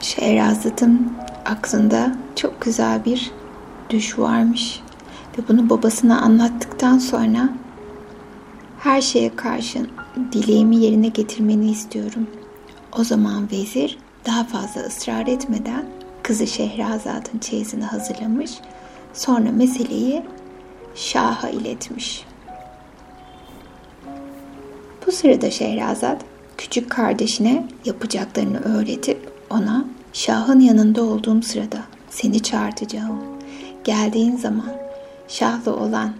Şehrazat'ın aklında çok güzel bir düş varmış ve bunu babasına anlattıktan sonra her şeye karşın dileğimi yerine getirmeni istiyorum. O zaman vezir daha fazla ısrar etmeden kızı Şehrazat'ın çeyizini hazırlamış. Sonra meseleyi Şah'a iletmiş. Bu sırada Şehrazat küçük kardeşine yapacaklarını öğretip ona Şah'ın yanında olduğum sırada seni çağırtacağım. Geldiğin zaman Şah'la olan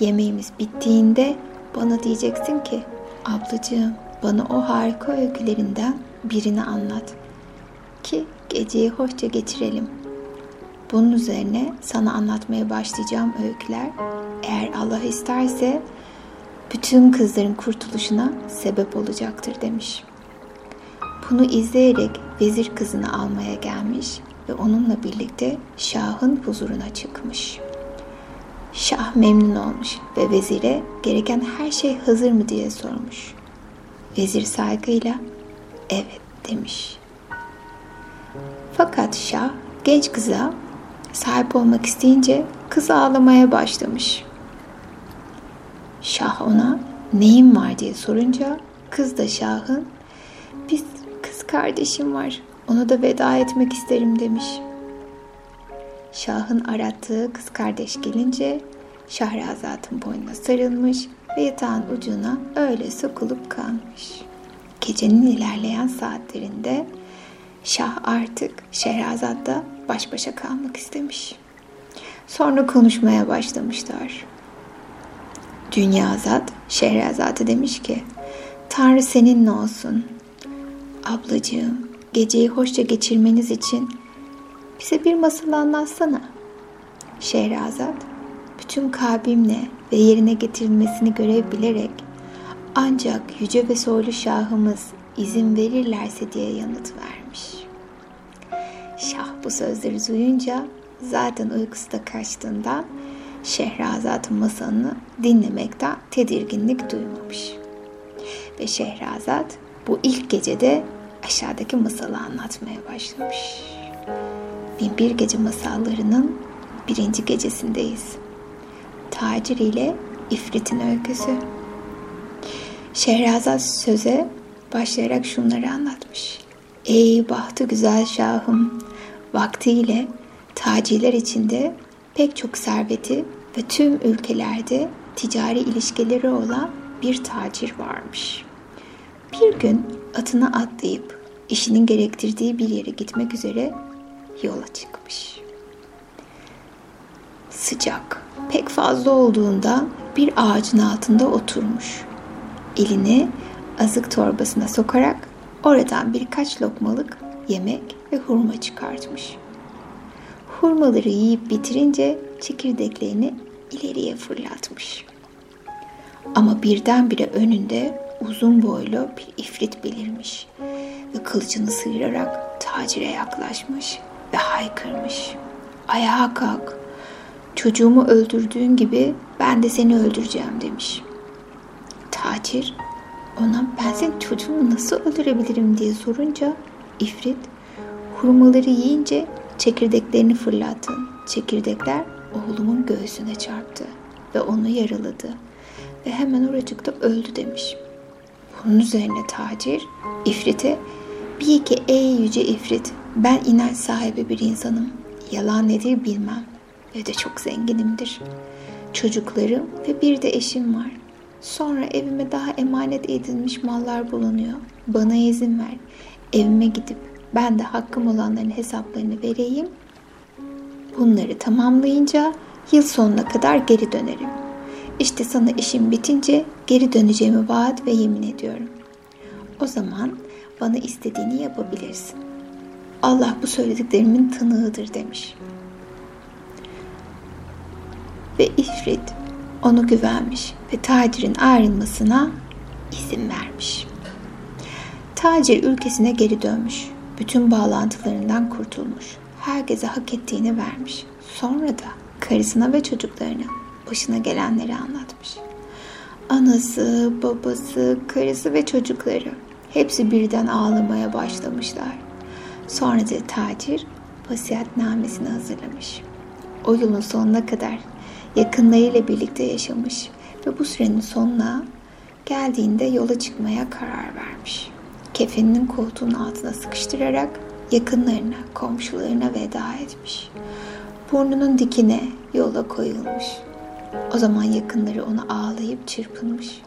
yemeğimiz bittiğinde bana diyeceksin ki ablacığım bana o harika öykülerinden birini anlat ki geceyi hoşça geçirelim. Bunun üzerine sana anlatmaya başlayacağım öyküler eğer Allah isterse bütün kızların kurtuluşuna sebep olacaktır demiş. Bunu izleyerek vezir kızını almaya gelmiş ve onunla birlikte Şah'ın huzuruna çıkmış. Şah memnun olmuş ve vezire gereken her şey hazır mı diye sormuş. Vezir saygıyla evet demiş. Fakat Şah genç kıza sahip olmak isteyince kız ağlamaya başlamış. Şah ona neyin var diye sorunca kız da Şah'ın biz kardeşim var ona da veda etmek isterim demiş. Şah'ın arattığı kız kardeş gelince Şahrazat'ın boynuna sarılmış ve yatağın ucuna öyle sokulup kalmış. Gecenin ilerleyen saatlerinde Şah artık Şehrazat'la baş başa kalmak istemiş. Sonra konuşmaya başlamışlar. Dünyazat Şehrazat'a demiş ki Tanrı seninle olsun. Ablacığım geceyi hoşça geçirmeniz için bize bir masal anlatsana. Şehrazat bütün kalbimle ve yerine getirilmesini görev bilerek ancak yüce ve soylu şahımız izin verirlerse diye yanıt vermiş. Şah bu sözleri duyunca zaten uykusu da kaçtığından Şehrazat'ın masalını dinlemekten tedirginlik duymamış. Ve Şehrazat bu ilk gecede aşağıdaki masalı anlatmaya başlamış. Binbir Gece masallarının birinci gecesindeyiz. Tacir ile İfrit'in öyküsü. Şehrazat söze başlayarak şunları anlatmış. Ey bahtı güzel şahım, vaktiyle taciler içinde pek çok serveti ve tüm ülkelerde ticari ilişkileri olan bir tacir varmış. Bir gün atına atlayıp işinin gerektirdiği bir yere gitmek üzere yola çıkmış. Sıcak pek fazla olduğunda bir ağacın altında oturmuş. Elini azık torbasına sokarak oradan birkaç lokmalık yemek ve hurma çıkartmış. Hurmaları yiyip bitirince çekirdeklerini ileriye fırlatmış. Ama birdenbire önünde uzun boylu bir ifrit belirmiş ve kılıcını sıyırarak tacire yaklaşmış ve haykırmış. Ayağa kalk, çocuğumu öldürdüğün gibi ben de seni öldüreceğim demiş. Tacir ona ben senin çocuğunu nasıl öldürebilirim diye sorunca ifrit hurmaları yiyince çekirdeklerini fırlattın. Çekirdekler oğlumun göğsüne çarptı ve onu yaraladı ve hemen oracıkta öldü demiş. Bunun üzerine tacir ifrite bir ki ey yüce ifrit ben inanç sahibi bir insanım. Yalan nedir bilmem ve de çok zenginimdir. Çocuklarım ve bir de eşim var. Sonra evime daha emanet edilmiş mallar bulunuyor. Bana izin ver. Evime gidip ben de hakkım olanların hesaplarını vereyim. Bunları tamamlayınca yıl sonuna kadar geri dönerim. İşte sana işim bitince geri döneceğimi vaat ve yemin ediyorum. O zaman bana istediğini yapabilirsin. Allah bu söylediklerimin tanığıdır demiş. Ve İfrit onu güvenmiş ve tacirin ayrılmasına izin vermiş. Tacir ülkesine geri dönmüş. Bütün bağlantılarından kurtulmuş. Herkese hak ettiğini vermiş. Sonra da karısına ve çocuklarına başına gelenleri anlatmış. Anası, babası, karısı ve çocukları hepsi birden ağlamaya başlamışlar. Sonra da tacir vasiyetnamesini hazırlamış. O yılın sonuna kadar yakınlarıyla birlikte yaşamış ve bu sürenin sonuna geldiğinde yola çıkmaya karar vermiş. Kefeninin koltuğun altına sıkıştırarak yakınlarına, komşularına veda etmiş. Burnunun dikine yola koyulmuş. O zaman yakınları onu ağlayıp çırpınmış.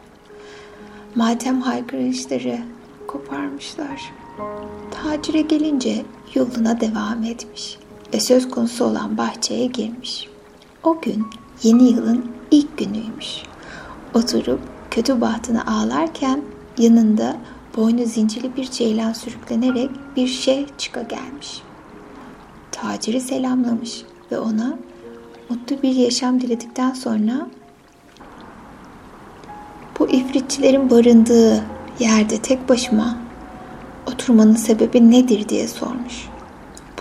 Matem haykırışları koparmışlar. Tacire gelince yoluna devam etmiş ve söz konusu olan bahçeye girmiş. O gün yeni yılın ilk günüymüş. Oturup kötü bahtını ağlarken yanında boynu zincirli bir ceylan sürüklenerek bir şey çıka gelmiş. Taciri selamlamış ve ona mutlu bir yaşam diledikten sonra bu ifritçilerin barındığı yerde tek başıma oturmanın sebebi nedir diye sormuş.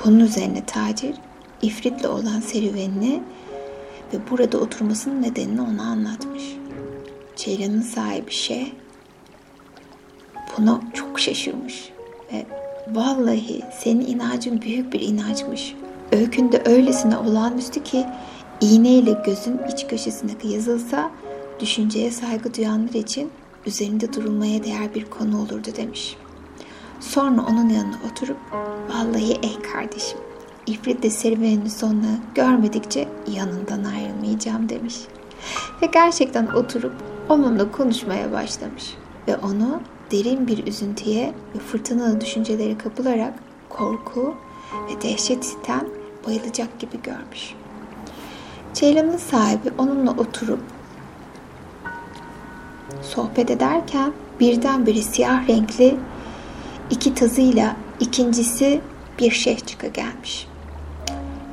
Bunun üzerine tacir ifritle olan serüvenini ve burada oturmasının nedenini ona anlatmış. Ceylan'ın sahibi şey buna çok şaşırmış ve vallahi senin inancın büyük bir inançmış. Öykünde öylesine olağanüstü ki iğneyle gözün iç köşesine yazılsa düşünceye saygı duyanlar için üzerinde durulmaya değer bir konu olurdu demiş. Sonra onun yanına oturup vallahi ey kardeşim İfrit de serüvenin sonunu görmedikçe yanından ayrılmayacağım demiş. Ve gerçekten oturup onunla konuşmaya başlamış. Ve onu derin bir üzüntüye ve fırtınalı düşüncelere kapılarak korku ve dehşetten bayılacak gibi görmüş. Ceylan'ın sahibi onunla oturup sohbet ederken birdenbire siyah renkli iki tazıyla ikincisi bir şeyh çıka gelmiş.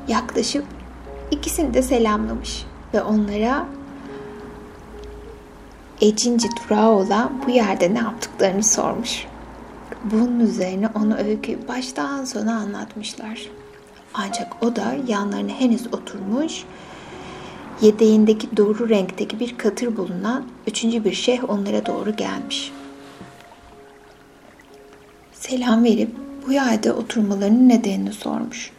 Yaklaşıp ikisini de selamlamış ve onlara Ecinci durağı olan bu yerde ne yaptıklarını sormuş. Bunun üzerine onu öyküyü baştan sona anlatmışlar. Ancak o da yanlarına henüz oturmuş, yedeğindeki doğru renkteki bir katır bulunan üçüncü bir şeyh onlara doğru gelmiş. Selam verip bu yerde oturmalarının nedenini sormuş.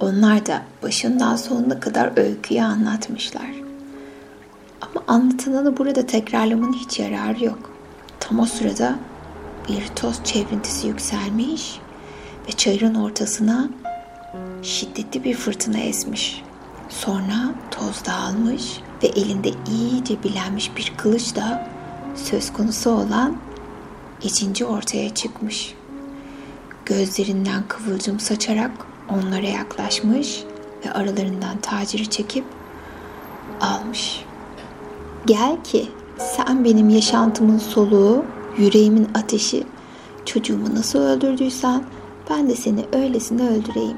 Onlar da başından sonuna kadar öyküyü anlatmışlar. Ama anlatılanı burada tekrarlamanın hiç yararı yok. Tam o sırada bir toz çevrintisi yükselmiş ve çayırın ortasına şiddetli bir fırtına esmiş. Sonra toz dağılmış ve elinde iyice bilenmiş bir kılıç da söz konusu olan ikinci ortaya çıkmış. Gözlerinden kıvılcım saçarak onlara yaklaşmış ve aralarından taciri çekip almış. Gel ki sen benim yaşantımın soluğu, yüreğimin ateşi, çocuğumu nasıl öldürdüysen ben de seni öylesine öldüreyim.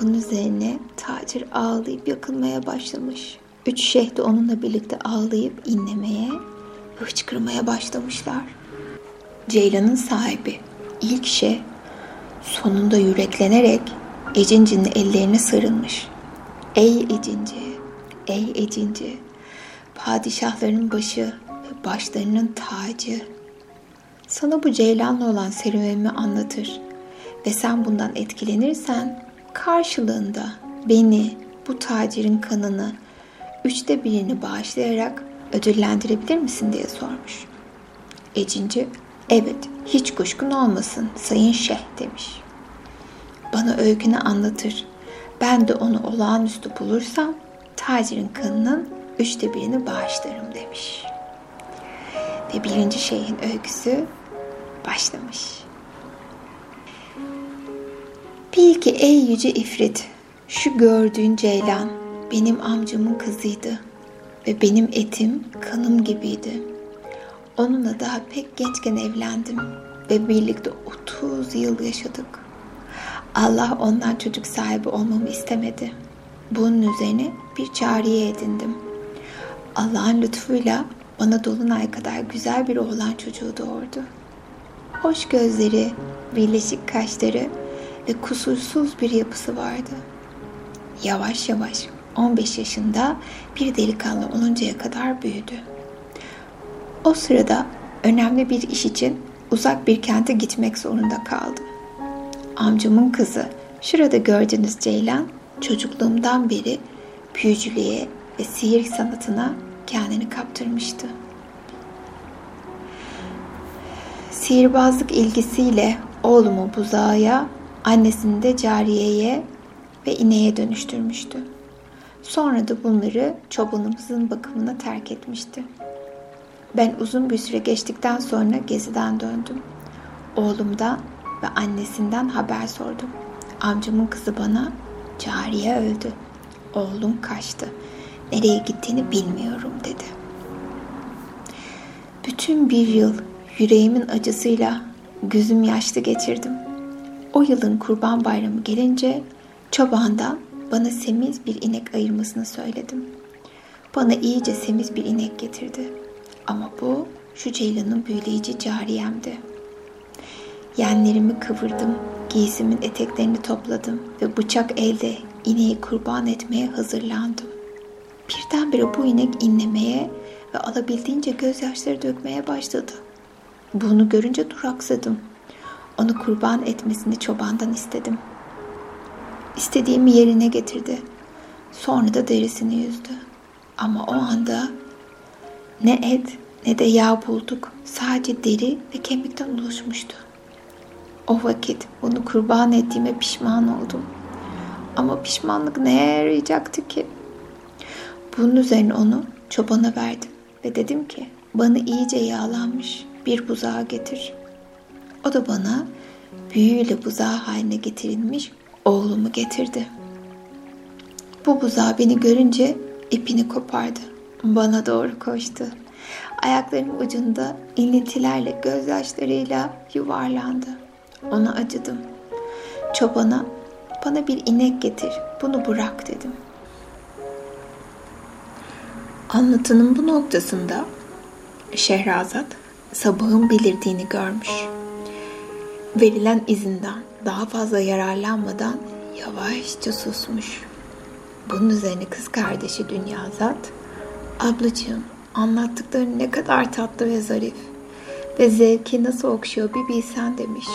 Bunun üzerine tacir ağlayıp yakılmaya başlamış. Üç şeyh de onunla birlikte ağlayıp inlemeye hıçkırmaya başlamışlar. Ceylan'ın sahibi ilk şey sonunda yüreklenerek Ecinci'nin ellerine sarılmış. Ey Ecinci, ey Ecinci, padişahların başı ve başlarının tacı. Sana bu ceylanla olan serüvenimi anlatır ve sen bundan etkilenirsen karşılığında beni, bu tacirin kanını, üçte birini bağışlayarak ödüllendirebilir misin diye sormuş. Ecinci Evet, hiç kuşkun olmasın sayın şeyh demiş. Bana öykünü anlatır. Ben de onu olağanüstü bulursam tacirin kanının üçte birini bağışlarım demiş. Ve birinci şeyhin öyküsü başlamış. Bil ki ey yüce ifrit, şu gördüğün ceylan benim amcamın kızıydı ve benim etim kanım gibiydi.'' Onunla daha pek gençken evlendim ve birlikte 30 yıl yaşadık. Allah ondan çocuk sahibi olmamı istemedi. Bunun üzerine bir cariye edindim. Allah'ın lütfuyla bana dolunay kadar güzel bir oğlan çocuğu doğurdu. Hoş gözleri, birleşik kaşları ve kusursuz bir yapısı vardı. Yavaş yavaş 15 yaşında bir delikanlı oluncaya kadar büyüdü. O sırada önemli bir iş için uzak bir kente gitmek zorunda kaldım. Amcamın kızı, şurada gördüğünüz Ceylan, çocukluğumdan beri büyücülüğe ve sihir sanatına kendini kaptırmıştı. Sihirbazlık ilgisiyle oğlumu buzağa, annesini de cariyeye ve ineğe dönüştürmüştü. Sonra da bunları çobanımızın bakımına terk etmişti. Ben uzun bir süre geçtikten sonra geziden döndüm. Oğlumdan ve annesinden haber sordum. Amcamın kızı bana cariye öldü. Oğlum kaçtı. Nereye gittiğini bilmiyorum dedi. Bütün bir yıl yüreğimin acısıyla gözüm yaşlı geçirdim. O yılın kurban bayramı gelince çobandan bana semiz bir inek ayırmasını söyledim. Bana iyice semiz bir inek getirdi. Ama bu şu ceylanın büyüleyici cariyemdi. Yenlerimi kıvırdım, giysimin eteklerini topladım ve bıçak elde ineği kurban etmeye hazırlandım. Birdenbire bu inek inlemeye ve alabildiğince gözyaşları dökmeye başladı. Bunu görünce duraksadım. Onu kurban etmesini çobandan istedim. İstediğimi yerine getirdi. Sonra da derisini yüzdü. Ama o anda ne et ne de yağ bulduk. Sadece deri ve kemikten oluşmuştu. O vakit onu kurban ettiğime pişman oldum. Ama pişmanlık neye yarayacaktı ki? Bunun üzerine onu çobana verdim ve dedim ki bana iyice yağlanmış bir buzağı getir. O da bana büyüyle buzağı haline getirilmiş oğlumu getirdi. Bu buzağı beni görünce ipini kopardı. Bana doğru koştu. Ayaklarının ucunda iniltilerle, gözyaşlarıyla yuvarlandı. Ona acıdım. Çobana, bana bir inek getir, bunu bırak dedim. Anlatının bu noktasında Şehrazat sabahın belirdiğini görmüş. Verilen izinden daha fazla yararlanmadan yavaşça susmuş. Bunun üzerine kız kardeşi Dünyazat, ablacığım anlattıkların ne kadar tatlı ve zarif ve zevki nasıl okşuyor bir bilsen demiş.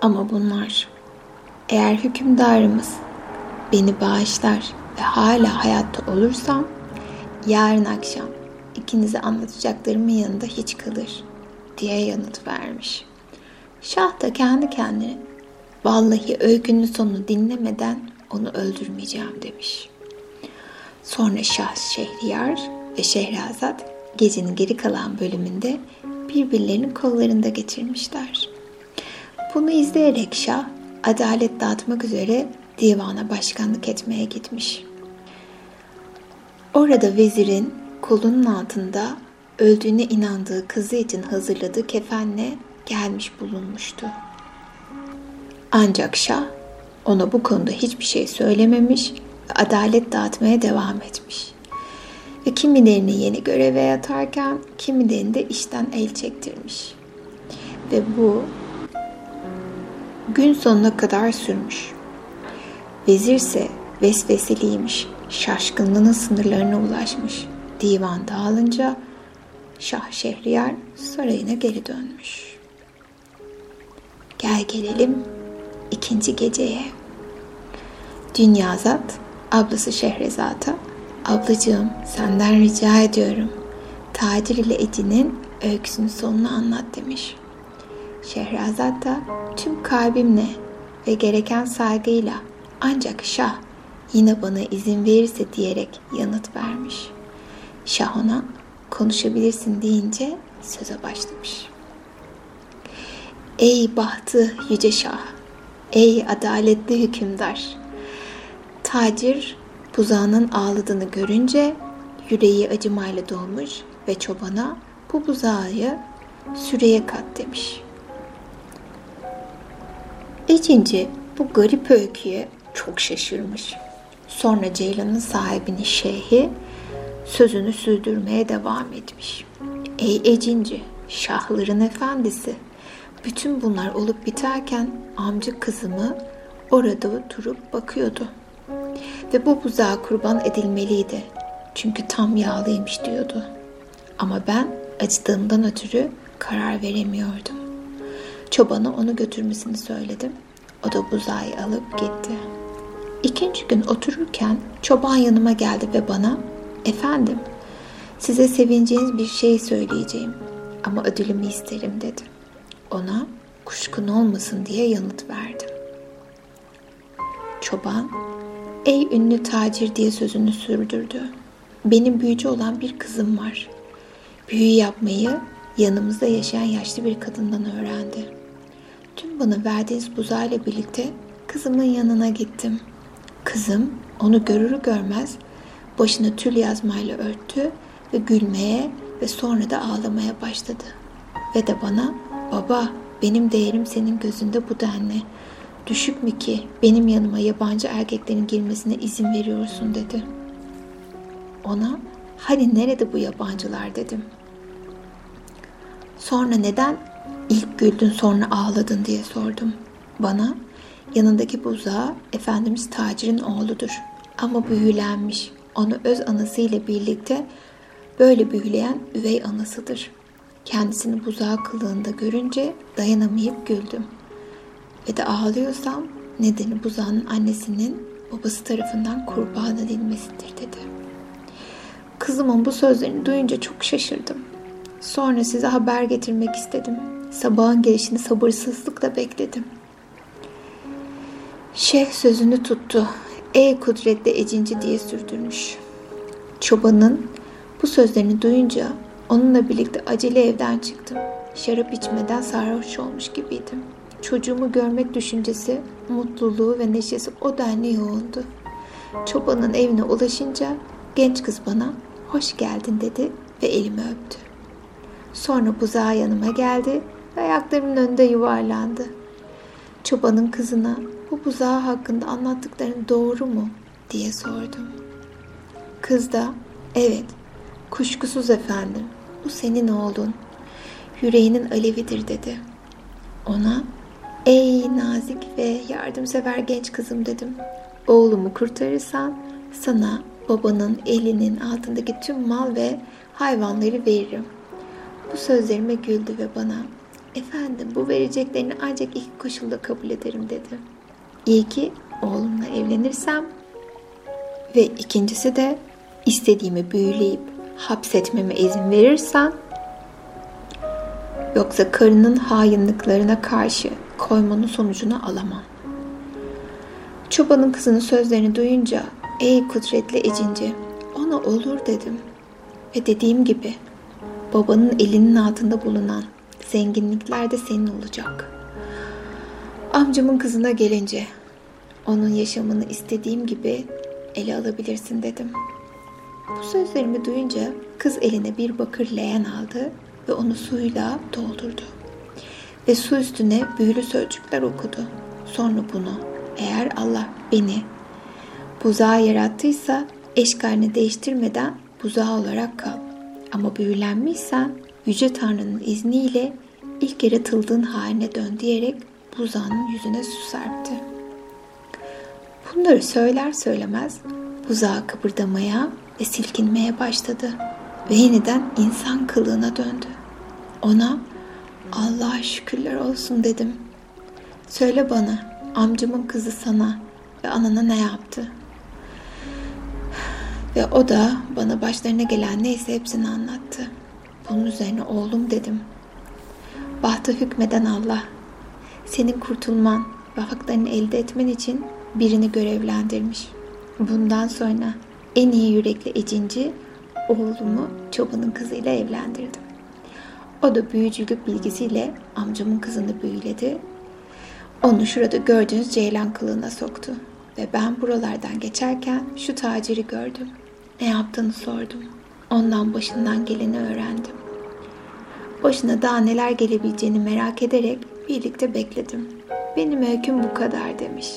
Ama bunlar eğer hükümdarımız beni bağışlar ve hala hayatta olursam yarın akşam ikinize anlatacaklarımın yanında hiç kalır diye yanıt vermiş. Şah da kendi kendine vallahi öykünün sonunu dinlemeden onu öldürmeyeceğim demiş. Sonra Şah Şehriyar ve Şehrazat gecenin geri kalan bölümünde birbirlerinin kollarında geçirmişler. Bunu izleyerek Şah adalet dağıtmak üzere divana başkanlık etmeye gitmiş. Orada vezirin kolunun altında öldüğüne inandığı kızı için hazırladığı kefenle gelmiş bulunmuştu. Ancak Şah ona bu konuda hiçbir şey söylememiş ve adalet dağıtmaya devam etmiş. Ve kimilerini yeni göreve yatarken kimilerini de işten el çektirmiş. Ve bu gün sonuna kadar sürmüş. Vezirse vesveseliymiş, şaşkınlığının sınırlarına ulaşmış. Divan dağılınca Şah Şehriyar sarayına geri dönmüş. Gel gelelim ikinci geceye. Dünyazat ablası Şehrezat'a ablacığım senden rica ediyorum Tacir ile Eci'nin öyküsünün sonunu anlat demiş. Şehrazat da tüm kalbimle ve gereken saygıyla ancak Şah yine bana izin verirse diyerek yanıt vermiş. Şah ona konuşabilirsin deyince söze başlamış. Ey bahtı yüce şah, ey adaletli hükümdar. Tacir buzağının ağladığını görünce yüreği acımayla dolmuş ve çobana bu buzağı süreye kat demiş. Ecinci bu garip öyküye çok şaşırmış. Sonra Ceylan'ın sahibinin şeyhi sözünü sürdürmeye devam etmiş. Ey Ecinci, şahların efendisi, bütün bunlar olup biterken amca kızımı orada oturup bakıyordu. Ve bu buzağa kurban edilmeliydi. Çünkü tam yağlıymış diyordu. Ama ben acıdığımdan ötürü karar veremiyordum. Çobana onu götürmesini söyledim. O da buzağı alıp gitti. İkinci gün otururken çoban yanıma geldi ve bana ''Efendim, size sevineceğiniz bir şey söyleyeceğim ama ödülümü isterim.'' dedi. Ona kuşkun olmasın diye yanıt verdim. Çoban, ''Ey ünlü tacir'' diye sözünü sürdürdü. ''Benim büyücü olan bir kızım var. Büyü yapmayı yanımızda yaşayan yaşlı bir kadından öğrendi. Tüm bana verdiğiniz buzağıyla birlikte kızımın yanına gittim. Kızım onu görür görmez başını tül yazmayla örttü ve gülmeye ve sonra da ağlamaya başladı. Ve de bana baba benim değerim senin gözünde bu denli. Düşük mü ki benim yanıma yabancı erkeklerin girmesine izin veriyorsun dedi. Ona hani nerede bu yabancılar dedim. Sonra neden ilk güldün sonra ağladın diye sordum. Bana yanındaki buzağı Efendimiz tacirin oğludur. Ama büyülenmiş. Onu öz anasıyla birlikte böyle büyüleyen üvey anasıdır. Kendisini buzağı kılığında görünce dayanamayıp güldüm. Ve de ağlıyorsam nedeni buzağının annesinin babası tarafından kurban edilmesidir dedi. Kızımın bu sözlerini duyunca çok şaşırdım. Sonra size haber getirmek istedim. Sabahın gelişini sabırsızlıkla bekledim. Şeyh sözünü tuttu. Ey kudretli ecinci diye sürdürmüş. Çobanın bu sözlerini duyunca onunla birlikte acele evden çıktım. Şarap içmeden sarhoş olmuş gibiydim. Çocuğumu görmek düşüncesi, mutluluğu ve neşesi o denli yoğundu. Çobanın evine ulaşınca genç kız bana hoş geldin dedi ve elimi öptü. Sonra buzağı yanıma geldi ve ayaklarımın önünde yuvarlandı. Çobanın kızına bu buzağı hakkında anlattıkların doğru mu diye sordum. Kız da evet kuşkusuz efendim bu senin oğlun yüreğinin alevidir dedi. Ona ey nazik ve yardımsever genç kızım dedim. Oğlumu kurtarırsan sana babanın elinin altındaki tüm mal ve hayvanları veririm. Bu sözlerime güldü ve bana efendim bu vereceklerini ancak iki koşulda kabul ederim dedi. İyi ki oğlumla evlenirsem ve ikincisi de istediğimi büyüleyip hapsetmeme izin verirsen yoksa karının hainliklerine karşı koymanın sonucunu alamam. Çobanın kızının sözlerini duyunca ey kudretli ecinci ona olur dedim. Ve dediğim gibi babanın elinin altında bulunan zenginlikler de senin olacak. Amcamın kızına gelince onun yaşamını istediğim gibi ele alabilirsin dedim. Bu sözlerimi duyunca kız eline bir bakır leğen aldı ve onu suyla doldurdu. Ve su üstüne büyülü sözcükler okudu. Sonra bunu eğer Allah beni buzağı yarattıysa eşkalini değiştirmeden buzağı olarak kal. Ama büyülenmişsen Yüce Tanrı'nın izniyle ilk yaratıldığın haline dön diyerek buzağının yüzüne su serpti. Bunları söyler söylemez buzağı kıpırdamaya ve silkinmeye başladı ve yeniden insan kılığına döndü. Ona Allah'a şükürler olsun dedim. Söyle bana amcamın kızı sana ve anana ne yaptı? Ve o da bana başlarına gelen neyse hepsini anlattı. Bunun üzerine oğlum dedim. Bahtı hükmeden Allah. Senin kurtulman ve haklarını elde etmen için birini görevlendirmiş. Bundan sonra en iyi yürekli ecinci oğlumu çobanın kızıyla evlendirdim. O da büyücülük bilgisiyle amcamın kızını büyüledi. Onu şurada gördüğünüz ceylan kılığına soktu. Ve ben buralardan geçerken şu taciri gördüm. Ne yaptığını sordum. Ondan başından geleni öğrendim. Başına daha neler gelebileceğini merak ederek birlikte bekledim. Benim öyküm bu kadar demiş.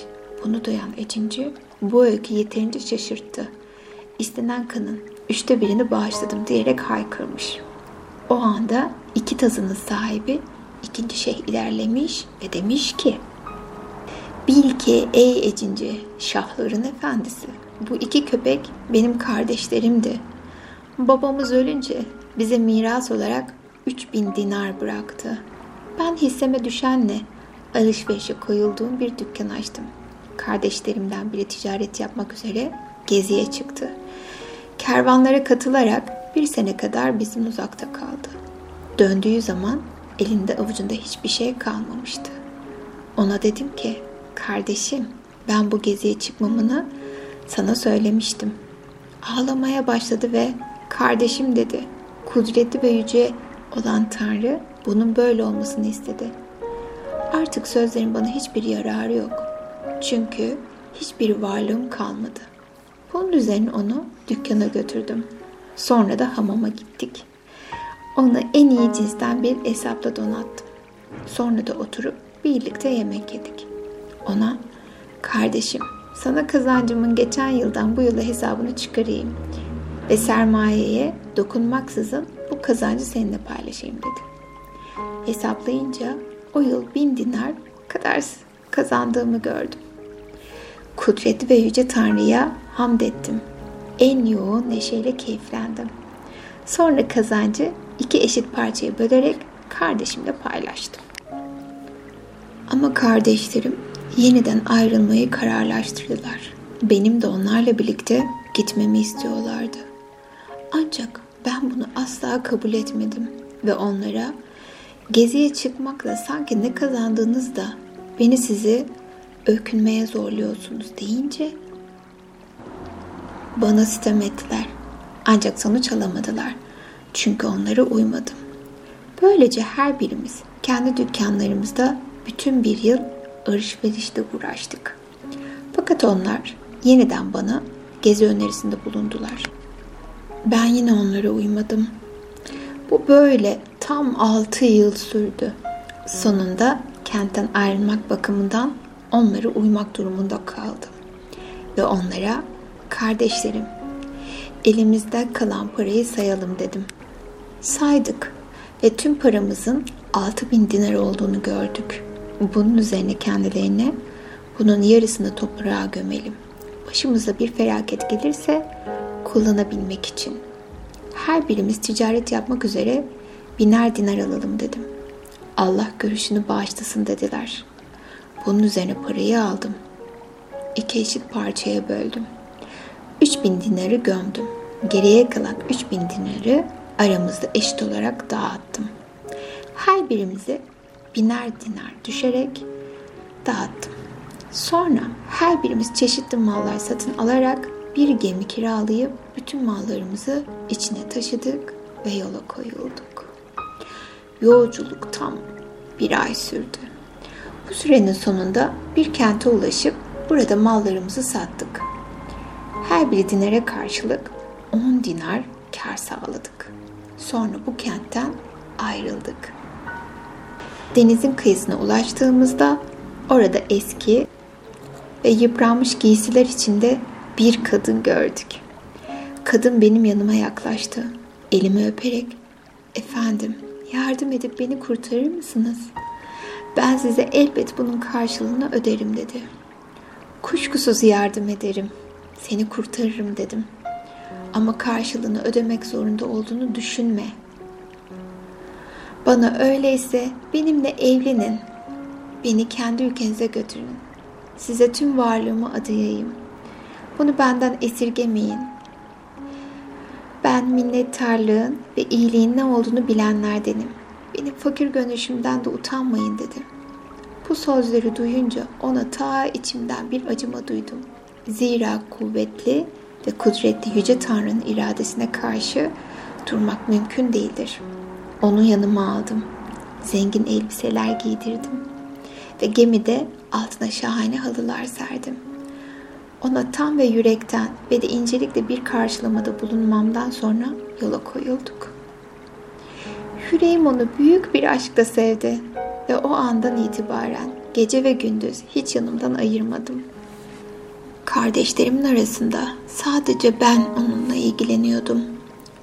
Bunu duyan Ecinci bu öykü yeterince şaşırttı. İstenen kanın üçte birini bağışladım diyerek haykırmış. O anda iki tazının sahibi ikinci şeyh ilerlemiş ve demiş ki Bil ki ey Ecinci, şahların efendisi, bu iki köpek benim kardeşlerimdi. Babamız ölünce bize miras olarak 3000 dinar bıraktı. Ben hisseme düşenle alışverişe koyulduğum bir dükkan açtım. Kardeşlerimden biri ticaret yapmak üzere geziye çıktı. Kervanlara katılarak bir sene kadar bizim uzakta kaldı. Döndüğü zaman elinde avucunda hiçbir şey kalmamıştı. Ona dedim ki, kardeşim ben bu geziye çıkmamını sana söylemiştim. Ağlamaya başladı ve kardeşim dedi. Kudretli ve yüce olan Tanrı bunun böyle olmasını istedi. Artık sözlerin bana hiçbir yararı yok. Çünkü hiçbir varlığım kalmadı. Bunun üzerine onu dükkana götürdüm. Sonra da hamama gittik. Onu en iyi cinsten bir hesapla donattım. Sonra da oturup birlikte yemek yedik. Ona, kardeşim sana kazancımın geçen yıldan bu yıla hesabını çıkarayım ve sermayeye dokunmaksızın bu kazancı seninle paylaşayım dedi. Hesaplayınca o yıl bin dinar kadar kazandığımı gördüm. Kudretli ve yüce Tanrı'ya hamd ettim. En yoğun neşeyle keyiflendim. Sonra kazancı iki eşit parçaya bölerek kardeşimle paylaştım. Ama kardeşlerim yeniden ayrılmayı kararlaştırdılar. Benim de onlarla birlikte gitmemi istiyorlardı. Ancak ben bunu asla kabul etmedim ve onlara geziye çıkmakla sanki ne kazandığınız da beni sizi ökünmeye zorluyorsunuz deyince bana sitem ettiler. Ancak sonuç alamadılar. Çünkü onlara uymadım. Böylece her birimiz kendi dükkanlarımızda bütün bir yıl alışverişte uğraştık. Fakat onlar yeniden bana gezi önerisinde bulundular. Ben yine onlara uymadım. Bu böyle tam 6 yıl sürdü. Sonunda kentten ayrılmak bakımından onlara uymak durumunda kaldım. Ve onlara kardeşlerim elimizde kalan parayı sayalım dedim. Saydık ve tüm paramızın 6 bin dinar olduğunu gördük. Bunun üzerine kendilerine bunun yarısını toprağa gömelim. Başımıza bir felaket gelirse kullanabilmek için. Her birimiz ticaret yapmak üzere biner dinar alalım dedim. Allah görüşünü bağışlasın dediler. Bunun üzerine parayı aldım. İki eşit parçaya böldüm. Üç bin dinarı gömdüm. Geriye kalan üç bin dinarı aramızda eşit olarak dağıttım. Her birimize biner dinar düşerek dağıttım. Sonra her birimiz çeşitli mallar satın alarak bir gemi kiralayıp bütün mallarımızı içine taşıdık ve yola koyulduk. Yolculuk tam bir ay sürdü. Bu sürenin sonunda bir kente ulaşıp burada mallarımızı sattık. Her bir dinere karşılık 10 dinar kar sağladık. Sonra bu kentten ayrıldık. Denizin kıyısına ulaştığımızda orada eski ve yıpranmış giysiler içinde bir kadın gördük. Kadın benim yanıma yaklaştı. Elimi öperek, efendim yardım edip beni kurtarır mısınız? Ben size elbet bunun karşılığını öderim dedi. Kuşkusuz yardım ederim. Seni kurtarırım dedim. Ama karşılığını ödemek zorunda olduğunu düşünme. Bana öyleyse benimle evlenin. Beni kendi ülkenize götürün. Size tüm varlığımı adayayım. Bunu benden esirgemeyin. Ben minnettarlığın ve iyiliğin ne olduğunu bilenlerdenim. Benim fakir gönüşümden de utanmayın dedi. Bu sözleri duyunca ona ta içimden bir acıma duydum. Zira kuvvetli ve kudretli Yüce Tanrı'nın iradesine karşı durmak mümkün değildir. Onu yanıma aldım. Zengin elbiseler giydirdim. Ve gemide altına şahane halılar serdim. Ona tam ve yürekten ve de incelikle bir karşılamada bulunmamdan sonra yola koyulduk. Yüreğim onu büyük bir aşkla sevdi ve o andan itibaren gece ve gündüz hiç yanımdan ayırmadım. Kardeşlerimin arasında sadece ben onunla ilgileniyordum.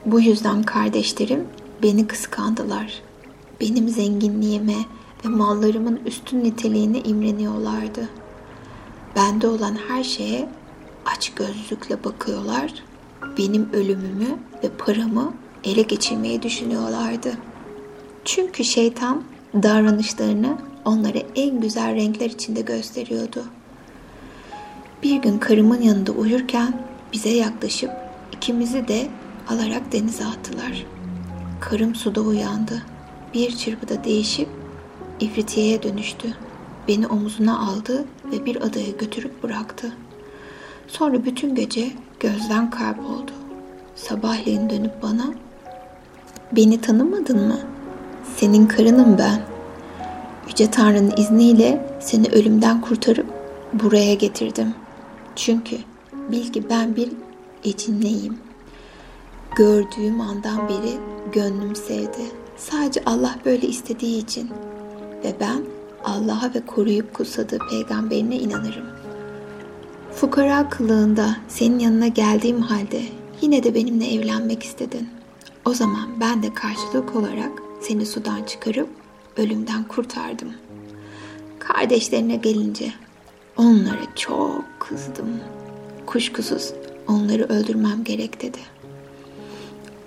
Bu yüzden kardeşlerim beni kıskandılar. Benim zenginliğime ve mallarımın üstün niteliğine imreniyorlardı. Bende olan her şeye aç gözlükle bakıyorlar. Benim ölümümü ve paramı ele geçirmeyi düşünüyorlardı. Çünkü şeytan davranışlarını onlara en güzel renkler içinde gösteriyordu. Bir gün karımın yanında uyurken bize yaklaşıp ikimizi de alarak denize attılar. Karım suda uyandı. Bir çırpıda değişip ifritiyeye dönüştü. Beni omuzuna aldı ve bir adaya götürüp bıraktı. Sonra bütün gece gözden kayboldu. Sabahleyin dönüp bana Beni tanımadın mı? Senin karınım ben. Yüce Tanrı'nın izniyle seni ölümden kurtarıp buraya getirdim. Çünkü bil ki ben bir ecinleyim. Gördüğüm andan beri gönlüm sevdi. Sadece Allah böyle istediği için. Ve ben Allah'a ve koruyup kutsadığı peygamberine inanırım. Fukara kılığında senin yanına geldiğim halde yine de benimle evlenmek istedin. O zaman ben de karşılık olarak seni sudan çıkarıp ölümden kurtardım. Kardeşlerine gelince onlara çok kızdım. Kuşkusuz onları öldürmem gerek dedi.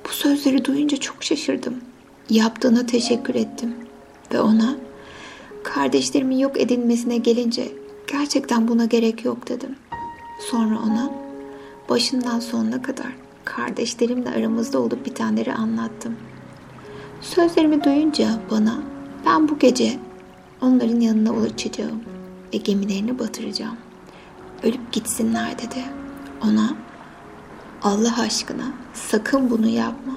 Bu sözleri duyunca çok şaşırdım. Yaptığına teşekkür ettim ve ona kardeşlerimin yok edilmesine gelince gerçekten buna gerek yok dedim. Sonra ona başından sonuna kadar kardeşlerimle aramızda olup bitenleri anlattım. Sözlerimi duyunca bana ben bu gece onların yanına ulaşacağım ve gemilerini batıracağım. Ölüp gitsinler dedi. Ona Allah aşkına sakın bunu yapma.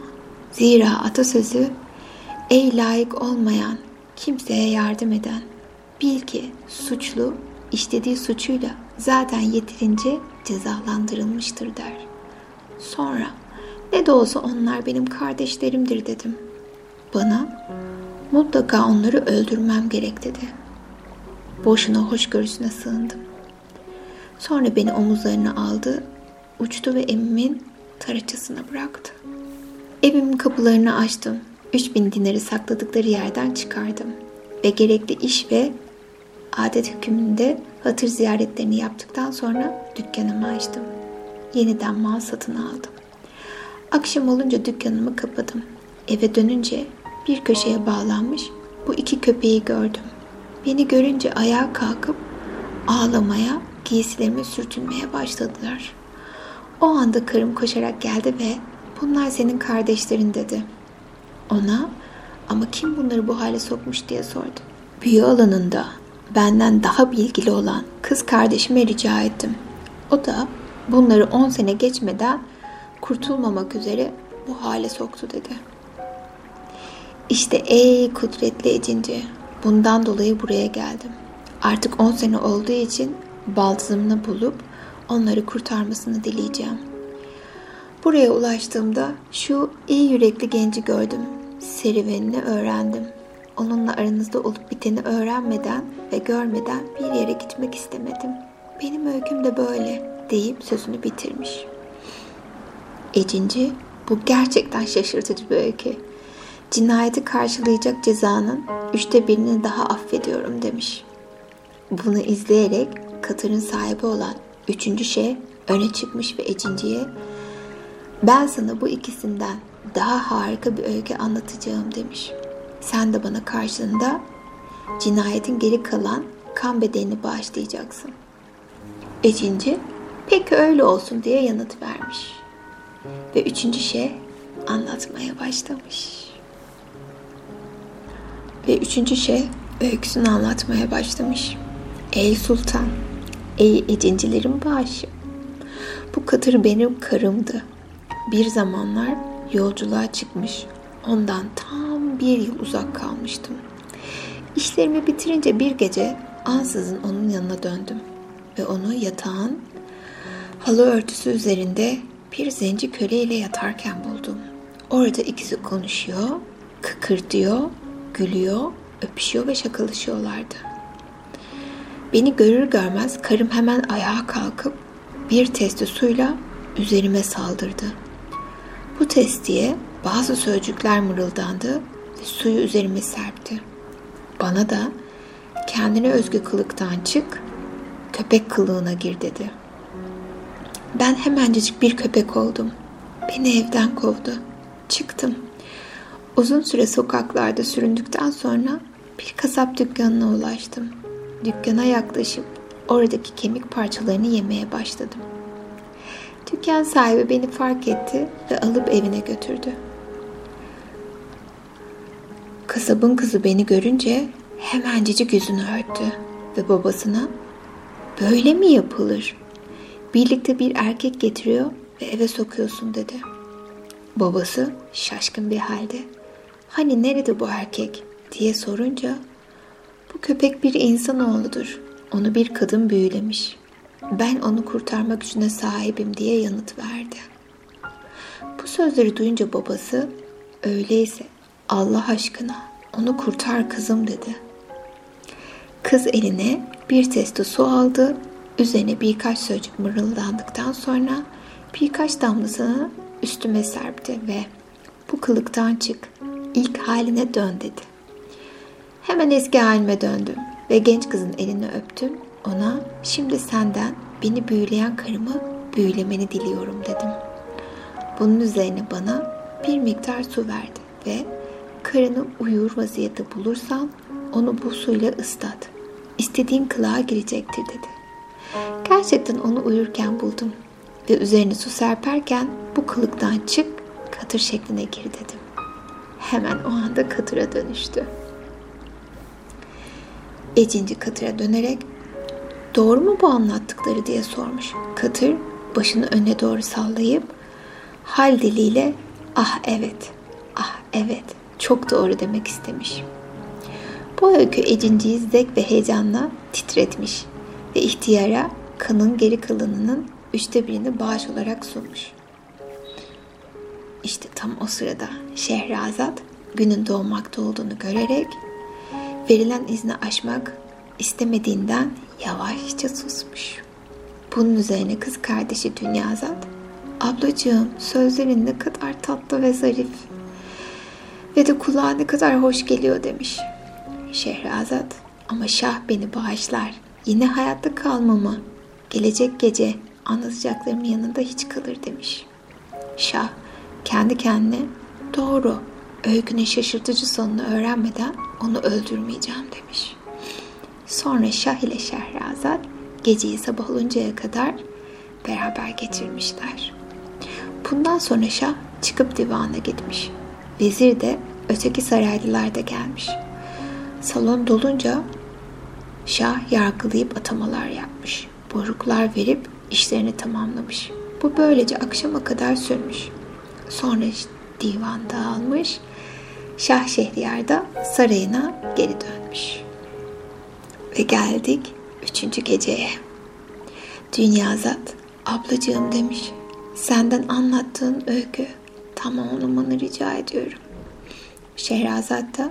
Zira atasözü ey layık olmayan kimseye yardım eden bil ki suçlu işlediği suçuyla zaten yeterince cezalandırılmıştır der. Sonra ne de olsa onlar benim kardeşlerimdir dedim. Bana mutlaka onları öldürmem gerek dedi. Boşuna hoşgörüsüne sığındım. Sonra beni omuzlarına aldı, uçtu ve evimin taraçasına bıraktı. Evimin kapılarını açtım. 3000 dinarı sakladıkları yerden çıkardım. Ve gerekli iş ve adet hükümünde hatır ziyaretlerini yaptıktan sonra dükkanımı açtım yeniden mal satın aldım. Akşam olunca dükkanımı kapadım. Eve dönünce bir köşeye bağlanmış bu iki köpeği gördüm. Beni görünce ayağa kalkıp ağlamaya, giysilerime sürtünmeye başladılar. O anda karım koşarak geldi ve bunlar senin kardeşlerin dedi. Ona ama kim bunları bu hale sokmuş diye sordu. Büyü alanında benden daha bilgili olan kız kardeşime rica ettim. O da bunları on sene geçmeden kurtulmamak üzere bu hale soktu dedi. İşte ey kudretli ecinci, bundan dolayı buraya geldim. Artık on sene olduğu için baldızımını bulup onları kurtarmasını dileyeceğim. Buraya ulaştığımda şu iyi yürekli genci gördüm. Serüvenini öğrendim. Onunla aranızda olup biteni öğrenmeden ve görmeden bir yere gitmek istemedim. Benim öyküm de böyle deyip sözünü bitirmiş. Ecinci, bu gerçekten şaşırtıcı bir öykü. Cinayeti karşılayacak cezanın üçte birini daha affediyorum demiş. Bunu izleyerek Katır'ın sahibi olan üçüncü şey öne çıkmış ve Ecinci'ye ben sana bu ikisinden daha harika bir öykü anlatacağım demiş. Sen de bana karşılığında cinayetin geri kalan kan bedelini bağışlayacaksın. Ecinci Peki öyle olsun diye yanıt vermiş. Ve üçüncü şey anlatmaya başlamış. Ve üçüncü şey öyküsünü anlatmaya başlamış. Ey sultan, ey edincilerin başı. Bu katır benim karımdı. Bir zamanlar yolculuğa çıkmış. Ondan tam bir yıl uzak kalmıştım. İşlerimi bitirince bir gece ansızın onun yanına döndüm ve onu yatağın halı örtüsü üzerinde bir zenci köleyle yatarken buldum. Orada ikisi konuşuyor, kıkırdıyor, gülüyor, öpüşüyor ve şakalaşıyorlardı. Beni görür görmez karım hemen ayağa kalkıp bir testi suyla üzerime saldırdı. Bu testiye bazı sözcükler mırıldandı ve suyu üzerime serpti. Bana da kendine özgü kılıktan çık, köpek kılığına gir dedi.'' Ben hemencecik bir köpek oldum. Beni evden kovdu. Çıktım. Uzun süre sokaklarda süründükten sonra Bir kasap dükkanına ulaştım. Dükkana yaklaşıp oradaki kemik parçalarını yemeye başladım. Dükkan sahibi beni fark etti ve alıp evine götürdü. Kasabın kızı beni görünce hemencecik yüzünü örttü ve babasına böyle mi yapılır? Birlikte bir erkek getiriyor ve eve sokuyorsun dedi. Babası şaşkın bir halde hani nerede bu erkek diye sorunca bu köpek bir insanoğludur. Onu bir kadın büyülemiş. Ben onu kurtarma gücüne sahibim diye yanıt verdi. Bu sözleri duyunca babası öyleyse Allah aşkına onu kurtar kızım dedi. Kız eline bir testi su aldı. Üzerine birkaç sözcük mırıldandıktan sonra birkaç damlasını üstüme serpti ve bu kılıktan çık, ilk haline dön dedi. Hemen eski halime döndüm ve genç kızın elini öptüm. Ona şimdi senden beni büyüleyen karımı büyülemeni diliyorum dedim. Bunun üzerine bana bir miktar su verdi ve karını uyur vaziyette bulursan onu bu suyla ıslat. İstediğin kılığa girecektir dedi. Gerçekten onu uyurken buldum ve üzerine su serperken bu kılıktan çık katır şekline gir dedim. Hemen o anda katıra dönüştü. Ecinci katıra dönerek doğru mu bu anlattıkları diye sormuş. Katır başını öne doğru sallayıp hal diliyle ah evet, ah evet çok doğru demek istemiş. Bu öykü Ecinci'yi zevk ve heyecanla titretmiş ve ihtiyara kanın geri kalanının üçte birini bağış olarak sunmuş. İşte tam o sırada Şehrazat günün doğmakta olduğunu görerek verilen izni aşmak istemediğinden yavaşça susmuş. Bunun üzerine kız kardeşi Dünyazat, ablacığım sözlerin ne kadar tatlı ve zarif ve de kulağa ne kadar hoş geliyor demiş. Şehrazat, ama şah beni bağışlar, yine hayatta kalmamı, gelecek gece anlatacaklarımın yanında hiç kalır demiş. Şah kendi kendine doğru öykünün şaşırtıcı sonunu öğrenmeden onu öldürmeyeceğim demiş. Sonra Şah ile Şehrazat geceyi sabah oluncaya kadar beraber geçirmişler. Bundan sonra Şah çıkıp divana gitmiş. Vezir de öteki saraylılar da gelmiş. Salon dolunca Şah yargılayıp atamalar yapmış. Buyruklar verip işlerini tamamlamış. Bu böylece akşama kadar sürmüş. Sonra divan dağılmış. Şah Şehriyar da sarayına geri dönmüş. Ve geldik üçüncü geceye. Dünyazat, ablacığım demiş. Senden anlattığın öykü tamamlamanı rica ediyorum. Şehrazat da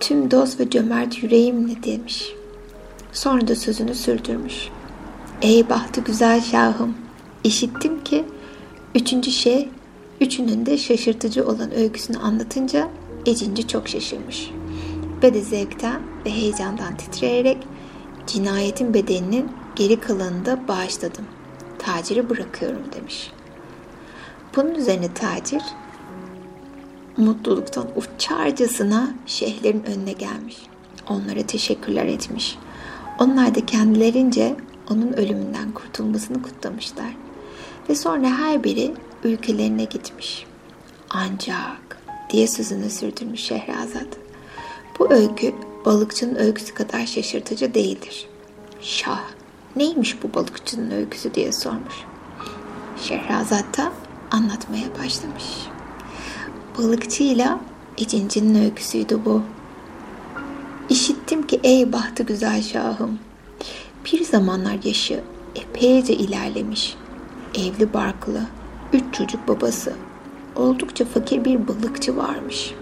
tüm dost ve cömert yüreğimle demiş. Sonra da sözünü sürdürmüş. Ey bahtı güzel şahım, işittim ki üçüncü şey Üçünün de şaşırtıcı olan öyküsünü anlatınca Ecinci çok şaşırmış. Ve de zevkten ve heyecandan titreyerek cinayetin bedeninin geri kalanını da bağışladım. Taciri bırakıyorum demiş. Bunun üzerine tacir mutluluktan uçarcasına şeyhlerin önüne gelmiş. Onlara teşekkürler etmiş. Onlar da kendilerince onun ölümünden kurtulmasını kutlamışlar. Ve sonra her biri ülkelerine gitmiş. Ancak diye sözünü sürdürmüş Şehrazat. Bu öykü balıkçının öyküsü kadar şaşırtıcı değildir. Şah, neymiş bu balıkçının öyküsü diye sormuş. Şehrazat da anlatmaya başlamış. Balıkçıyla Ecinci'nin öyküsüydü bu. İşittim ki ey bahtı güzel şahım, bir zamanlar yaşı epeyce ilerlemiş, evli barklı, üç çocuk babası, oldukça fakir bir balıkçı varmış.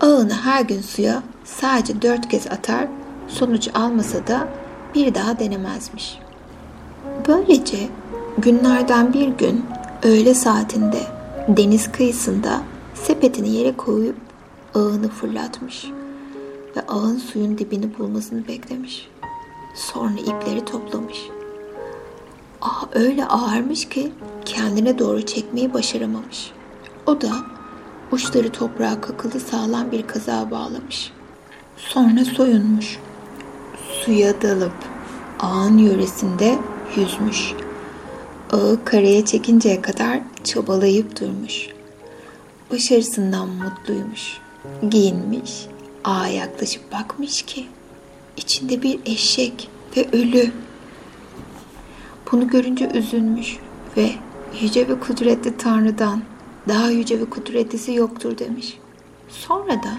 Ağını her gün suya sadece dört kez atar, sonuç almasa da bir daha denemezmiş. Böylece günlerden bir gün öğle saatinde deniz kıyısında sepetini yere koyup ağını fırlatmış ve ağın suyun dibini bulmasını beklemiş. Sonra ipleri toplamış. Ah öyle ağırmış ki kendine doğru çekmeyi başaramamış. O da uçları toprağa kakılı sağlam bir kaza bağlamış. Sonra soyunmuş. Suya dalıp ağın yöresinde yüzmüş. Ağı karaya çekinceye kadar çabalayıp durmuş. Başarısından mutluymuş. Giyinmiş, ağa yaklaşıp bakmış ki içinde bir eşek ve ölü. Bunu görünce üzülmüş ve yüce ve kudretli Tanrı'dan daha yüce ve kudretlisi yoktur demiş. Sonra da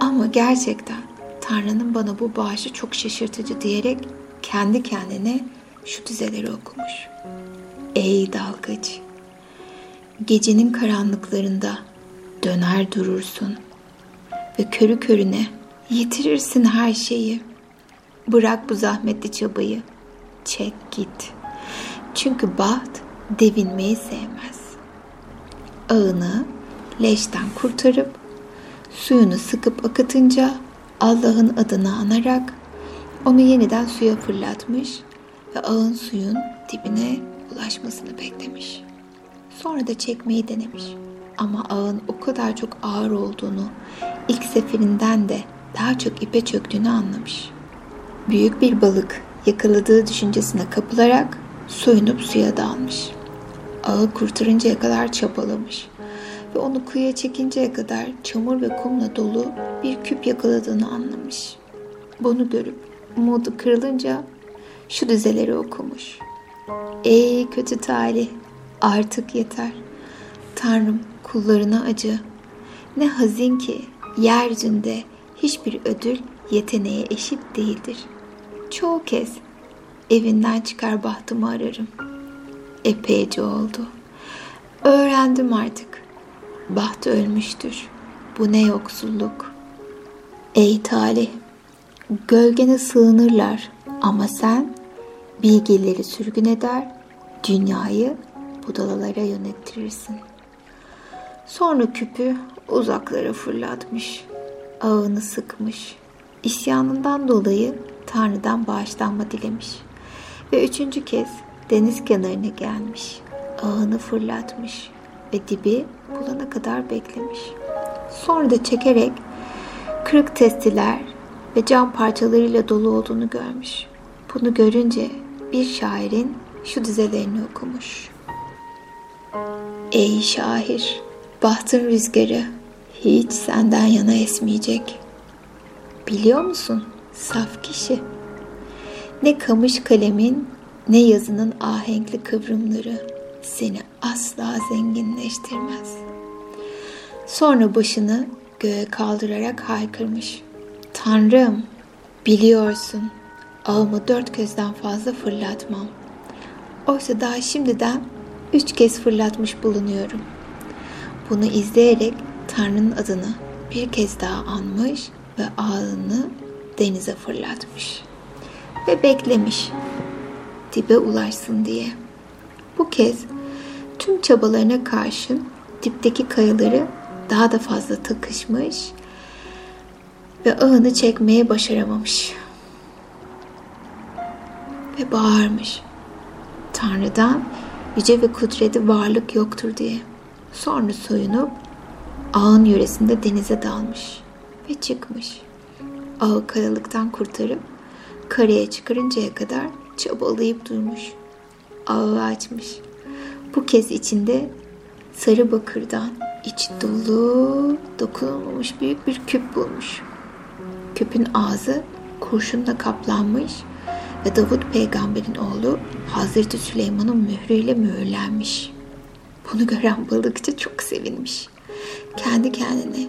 ama gerçekten Tanrı'nın bana bu bağışı çok şaşırtıcı diyerek kendi kendine şu dizeleri okumuş. Ey dalgıç! Gecenin karanlıklarında döner durursun ve körü körüne yitirirsin her şeyi. Bırak bu zahmetli çabayı, çek git. Çünkü baht devinmeyi sevmez. Ağını leşten kurtarıp suyunu sıkıp akıtınca Allah'ın adını anarak onu yeniden suya fırlatmış ve ağın suyun dibine ulaşmasını beklemiş. Sonra da çekmeyi denemiş. Ama ağın o kadar çok ağır olduğunu ilk seferinden de daha çok ipe çöktüğünü anlamış. Büyük bir balık yakaladığı düşüncesine kapılarak soyunup suya dalmış. Ağı kurtarıncaya kadar çabalamış ve onu kıyıya çekinceye kadar çamur ve kumla dolu bir küp yakaladığını anlamış. Bunu görüp umudu kırılınca şu dizeleri okumuş. Ey kötü talih artık yeter. Tanrım kullarına acı. Ne hazin ki yeryüzünde hiçbir ödül yeteneğe eşit değildir. Çoğu kez evinden çıkar bahtımı ararım. Epeyce oldu. Öğrendim artık. Baht ölmüştür. Bu ne yoksulluk. Ey talih, gölgene sığınırlar ama sen bilgileri sürgün eder, dünyayı budalalara yönettirirsin. Sonra küpü uzaklara fırlatmış, ağını sıkmış, isyanından dolayı Tanrı'dan bağışlanma dilemiş ve üçüncü kez deniz kenarına gelmiş, ağını fırlatmış ve dibi bulana kadar beklemiş. Sonra da çekerek kırık testiler ve cam parçalarıyla dolu olduğunu görmüş. Bunu görünce bir şairin şu dizelerini okumuş. Ey şair, bahtın rüzgarı hiç senden yana esmeyecek. Biliyor musun saf kişi? Ne kamış kalemin ne yazının ahenkli kıvrımları seni asla zenginleştirmez. Sonra başını göğe kaldırarak haykırmış. Tanrım, biliyorsun ağımı dört gözden fazla fırlatmam. Oysa daha şimdiden üç kez fırlatmış bulunuyorum. Bunu izleyerek Tanrı'nın adını bir kez daha anmış ve ağını denize fırlatmış. Ve beklemiş dibe ulaşsın diye. Bu kez tüm çabalarına karşın dipteki kayaları daha da fazla takışmış ve ağını çekmeye başaramamış. Ve bağırmış. Tanrı'dan yüce ve kudreti varlık yoktur diye. Sonra soyunup ağın yöresinde denize dalmış ve çıkmış. Ağı kayalıktan kurtarıp karaya çıkarıncaya kadar çabalayıp durmuş. Ağı açmış. Bu kez içinde sarı bakırdan iç dolu dokunulmamış büyük bir küp bulmuş. Küpün ağzı kurşunla kaplanmış ve Davut peygamberin oğlu Hazreti Süleyman'ın mührüyle mühürlenmiş. Bunu gören balıkçı çok sevinmiş. Kendi kendine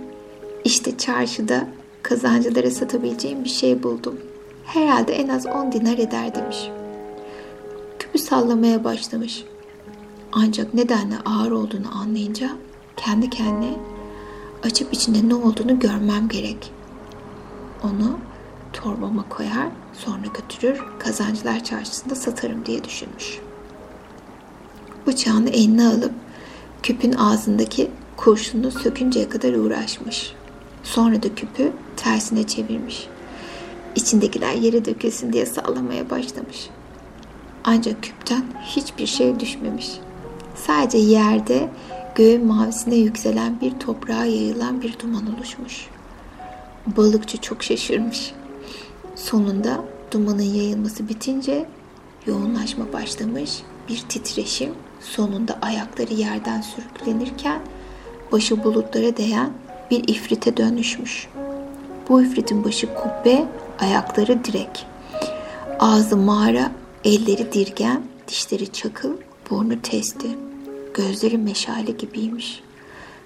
işte çarşıda kazancılara satabileceğim bir şey buldum. Herhalde en az 10 dinar eder demiş. Küpü sallamaya başlamış. Ancak nedenle ağır olduğunu anlayınca kendi kendine açıp içinde ne olduğunu görmem gerek. Onu torbama koyar, sonra götürür, kazancılar çarşısında satarım diye düşünmüş. Bıçağını eline alıp küpün ağzındaki kurşunu sökünceye kadar uğraşmış. Sonra da küpü tersine çevirmiş. İçindekiler yere dökülsün diye sallamaya başlamış. Ancak küpten hiçbir şey düşmemiş. Sadece yerde göğün mavisine yükselen bir toprağa yayılan bir duman oluşmuş. Balıkçı çok şaşırmış. Sonunda dumanın yayılması bitince yoğunlaşma başlamış. Bir titreşim sonunda ayakları yerden sürüklenirken başı bulutlara değen bir ifrite dönüşmüş. Bu ifritin başı kubbe, ayakları direk. Ağzı mağara, elleri dirgen, dişleri çakıl, burnu testi. Gözleri meşale gibiymiş.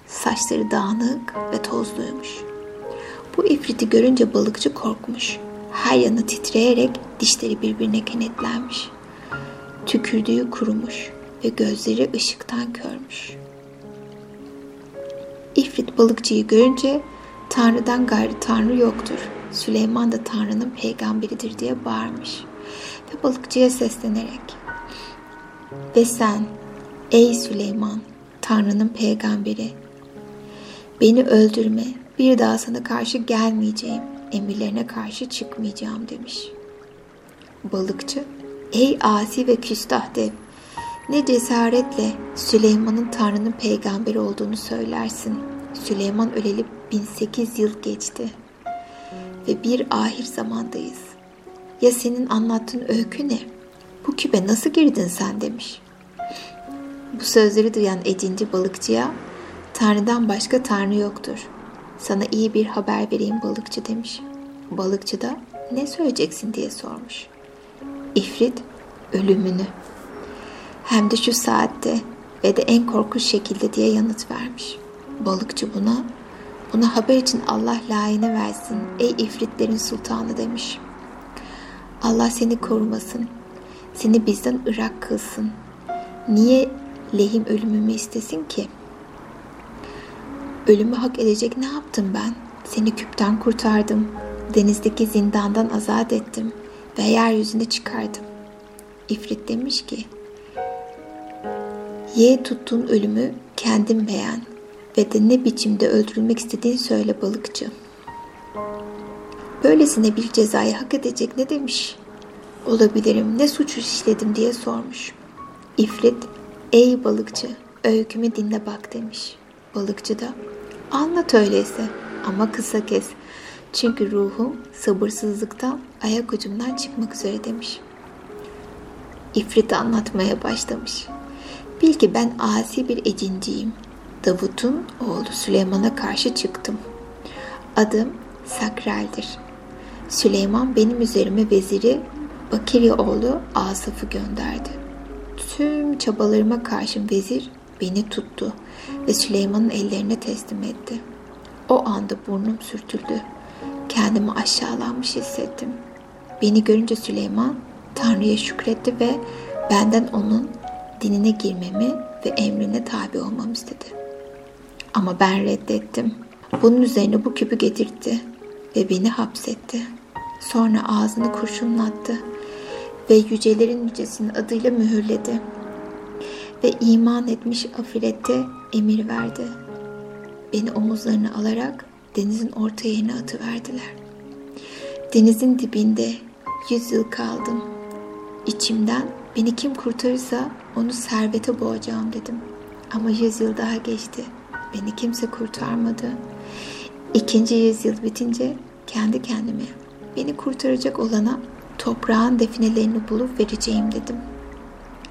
Saçları dağınık ve tozluymuş. Bu ifriti görünce balıkçı korkmuş. Her yanı titreyerek dişleri birbirine kenetlenmiş. Tükürdüğü kurumuş ve gözleri ışıktan körmüş. İfrit balıkçıyı görünce Tanrı'dan gayrı Tanrı yoktur. Süleyman da Tanrı'nın peygamberidir diye bağırmış. Ve balıkçıya seslenerek Ve sen ey Süleyman Tanrı'nın peygamberi beni öldürme bir daha sana karşı gelmeyeceğim emirlerine karşı çıkmayacağım demiş. Balıkçı ey asi ve küstah dev ne cesaretle Süleyman'ın Tanrı'nın peygamberi olduğunu söylersin. Süleyman öleli 1008 yıl geçti ve bir ahir zamandayız. Ya senin anlattığın öykü ne? Bu küpe nasıl girdin sen demiş. Bu sözleri duyan edinci balıkçıya Tanrı'dan başka Tanrı yoktur. Sana iyi bir haber vereyim balıkçı demiş. Balıkçı da ne söyleyeceksin diye sormuş. İfrit ölümünü hem de şu saatte ve de en korkunç şekilde diye yanıt vermiş. Balıkçı buna, buna haber için Allah layığını versin ey ifritlerin sultanı demiş. Allah seni korumasın, seni bizden ırak kılsın. Niye lehim ölümümü istesin ki? Ölümü hak edecek ne yaptım ben? Seni küpten kurtardım, denizdeki zindandan azat ettim ve yeryüzüne çıkardım. İfrit demiş ki, Ye tuttuğun ölümü kendin beğen ve de ne biçimde öldürülmek istediğini söyle balıkçı. Böylesine bir cezayı hak edecek ne demiş? Olabilirim, ne suç işledim diye sormuş. İfrit, ey balıkçı, öykümü dinle bak demiş. Balıkçı da, anlat öyleyse ama kısa kes. Çünkü ruhum sabırsızlıktan ayak ucumdan çıkmak üzere demiş. İfrit anlatmaya başlamış. Bil ki ben asi bir ecinciyim. Davut'un oğlu Süleyman'a karşı çıktım. Adım Sakral'dir. Süleyman benim üzerime veziri Bakiri oğlu Asaf'ı gönderdi. Tüm çabalarıma karşın vezir beni tuttu ve Süleyman'ın ellerine teslim etti. O anda burnum sürtüldü. Kendimi aşağılanmış hissettim. Beni görünce Süleyman Tanrı'ya şükretti ve benden onun dinine girmemi ve emrine tabi olmamı istedi. Ama ben reddettim. Bunun üzerine bu küpü getirdi ve beni hapsetti. Sonra ağzını kurşunlattı ve yücelerin yücesinin adıyla mühürledi. Ve iman etmiş afirette emir verdi. Beni omuzlarına alarak denizin orta yerine atıverdiler. Denizin dibinde yüz yıl kaldım. İçimden beni kim kurtarırsa onu servete boğacağım dedim. Ama yüzyıl daha geçti. Beni kimse kurtarmadı. İkinci yüzyıl bitince kendi kendime beni kurtaracak olana toprağın definelerini bulup vereceğim dedim.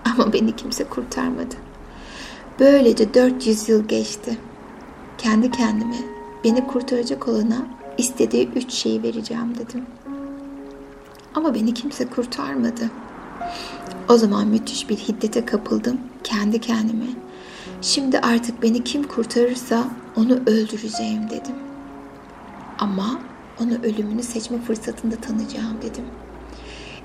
Ama beni kimse kurtarmadı. Böylece 400 yıl geçti. Kendi kendime beni kurtaracak olana istediği üç şeyi vereceğim dedim. Ama beni kimse kurtarmadı. O zaman müthiş bir hiddete kapıldım kendi kendime. Şimdi artık beni kim kurtarırsa onu öldüreceğim dedim. Ama onu ölümünü seçme fırsatında tanıyacağım dedim.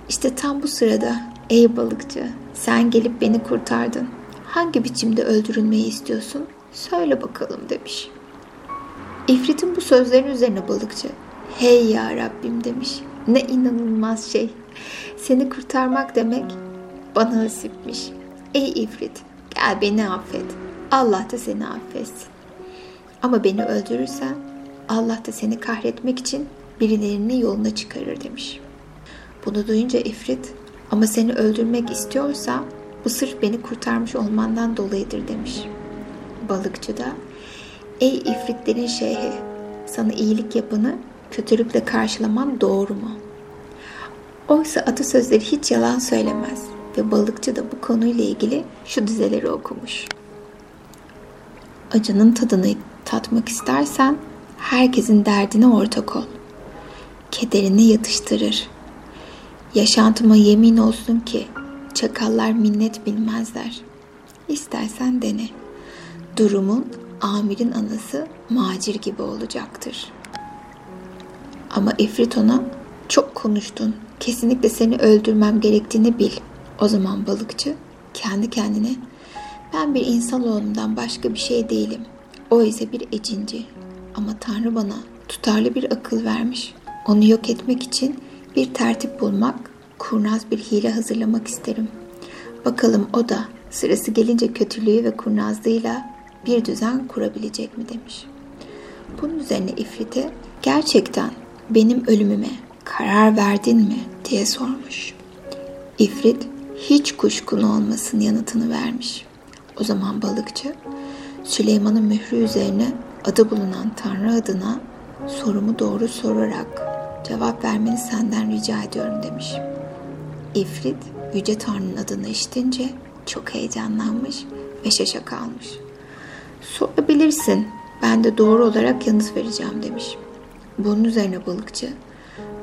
İşte tam bu sırada ey balıkçı sen gelip beni kurtardın. Hangi biçimde öldürülmeyi istiyorsun? Söyle bakalım demiş. İfrit'in bu sözlerin üzerine balıkçı hey ya Rabbim demiş. Ne inanılmaz şey. Seni kurtarmak demek bana nasipmiş. Ey ifrit gel beni affet. Allah da seni affetsin. Ama beni öldürürsen Allah da seni kahretmek için birilerini yoluna çıkarır demiş. Bunu duyunca ifrit ama seni öldürmek istiyorsa bu sırf beni kurtarmış olmandan dolayıdır demiş. Balıkçı da ey ifritlerin şeyhi sana iyilik yapanı kötülükle karşılamam doğru mu? Oysa atasözleri hiç yalan söylemez ve balıkçı da bu konuyla ilgili şu dizeleri okumuş. Acının tadını tatmak istersen herkesin derdine ortak ol. Kederini yatıştırır. Yaşantıma yemin olsun ki çakallar minnet bilmezler. İstersen dene. Durumun amirin anası macir gibi olacaktır. Ama Efrit ona çok konuştun. Kesinlikle seni öldürmem gerektiğini bil. O zaman balıkçı kendi kendine ben bir insan insanoğlundan başka bir şey değilim. O ise bir ecinci. Ama Tanrı bana tutarlı bir akıl vermiş. Onu yok etmek için bir tertip bulmak, kurnaz bir hile hazırlamak isterim. Bakalım o da sırası gelince kötülüğü ve kurnazlığıyla bir düzen kurabilecek mi demiş. Bunun üzerine İfrit'e gerçekten benim ölümüme karar verdin mi diye sormuş. İfrit hiç kuşkun olmasın yanıtını vermiş. O zaman balıkçı Süleyman'ın mührü üzerine adı bulunan Tanrı adına sorumu doğru sorarak cevap vermeni senden rica ediyorum demiş. İfrit Yüce Tanrı'nın adını işitince çok heyecanlanmış ve şaşa kalmış. Sorabilirsin, ben de doğru olarak yanıt vereceğim demiş. Bunun üzerine balıkçı,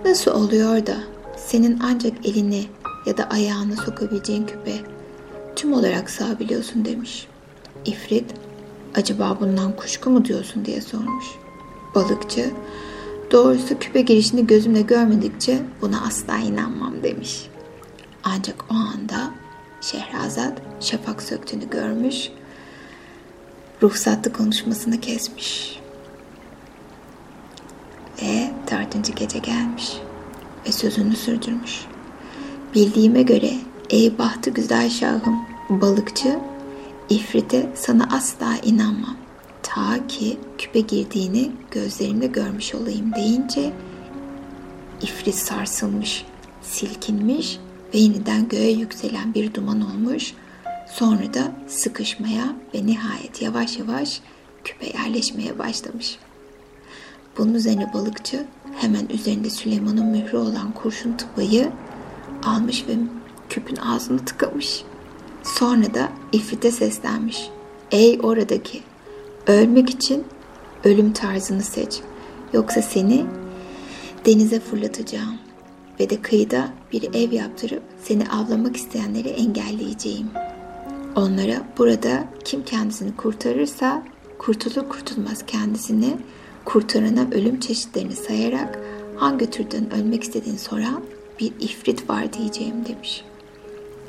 nasıl oluyor da senin ancak elini ya da ayağını sokabileceğin küpe tüm olarak sağabiliyorsun demiş. İfrit, acaba bundan kuşku mu diyorsun diye sormuş. Balıkçı, doğrusu küpe girişini gözümle görmedikçe buna asla inanmam demiş. Ancak o anda Şehrazat şafak söktüğünü görmüş, ruhsatlı konuşmasını kesmiş. Ve dördüncü gece gelmiş ve sözünü sürdürmüş. Bildiğime göre ey bahtı güzel şahım balıkçı İfrit'e sana asla inanmam. Ta ki küpe girdiğini gözlerimde görmüş olayım deyince İfrit sarsılmış, silkinmiş ve yeniden göğe yükselen bir duman olmuş. Sonra da sıkışmaya ve nihayet yavaş yavaş küpe yerleşmeye başlamış. Bunun üzerine balıkçı hemen üzerinde Süleyman'ın mührü olan kurşun tıpayı almış ve küpün ağzını tıkamış. Sonra da ifrite seslenmiş. Ey oradaki, ölmek için ölüm tarzını seç. Yoksa seni denize fırlatacağım ve de kıyıda bir ev yaptırıp seni avlamak isteyenleri engelleyeceğim. Onlara burada kim kendisini kurtarırsa kurtulur kurtulmaz kendisini kurtarana ölüm çeşitlerini sayarak hangi türden ölmek istediğini soran bir ifrit var diyeceğim demiş.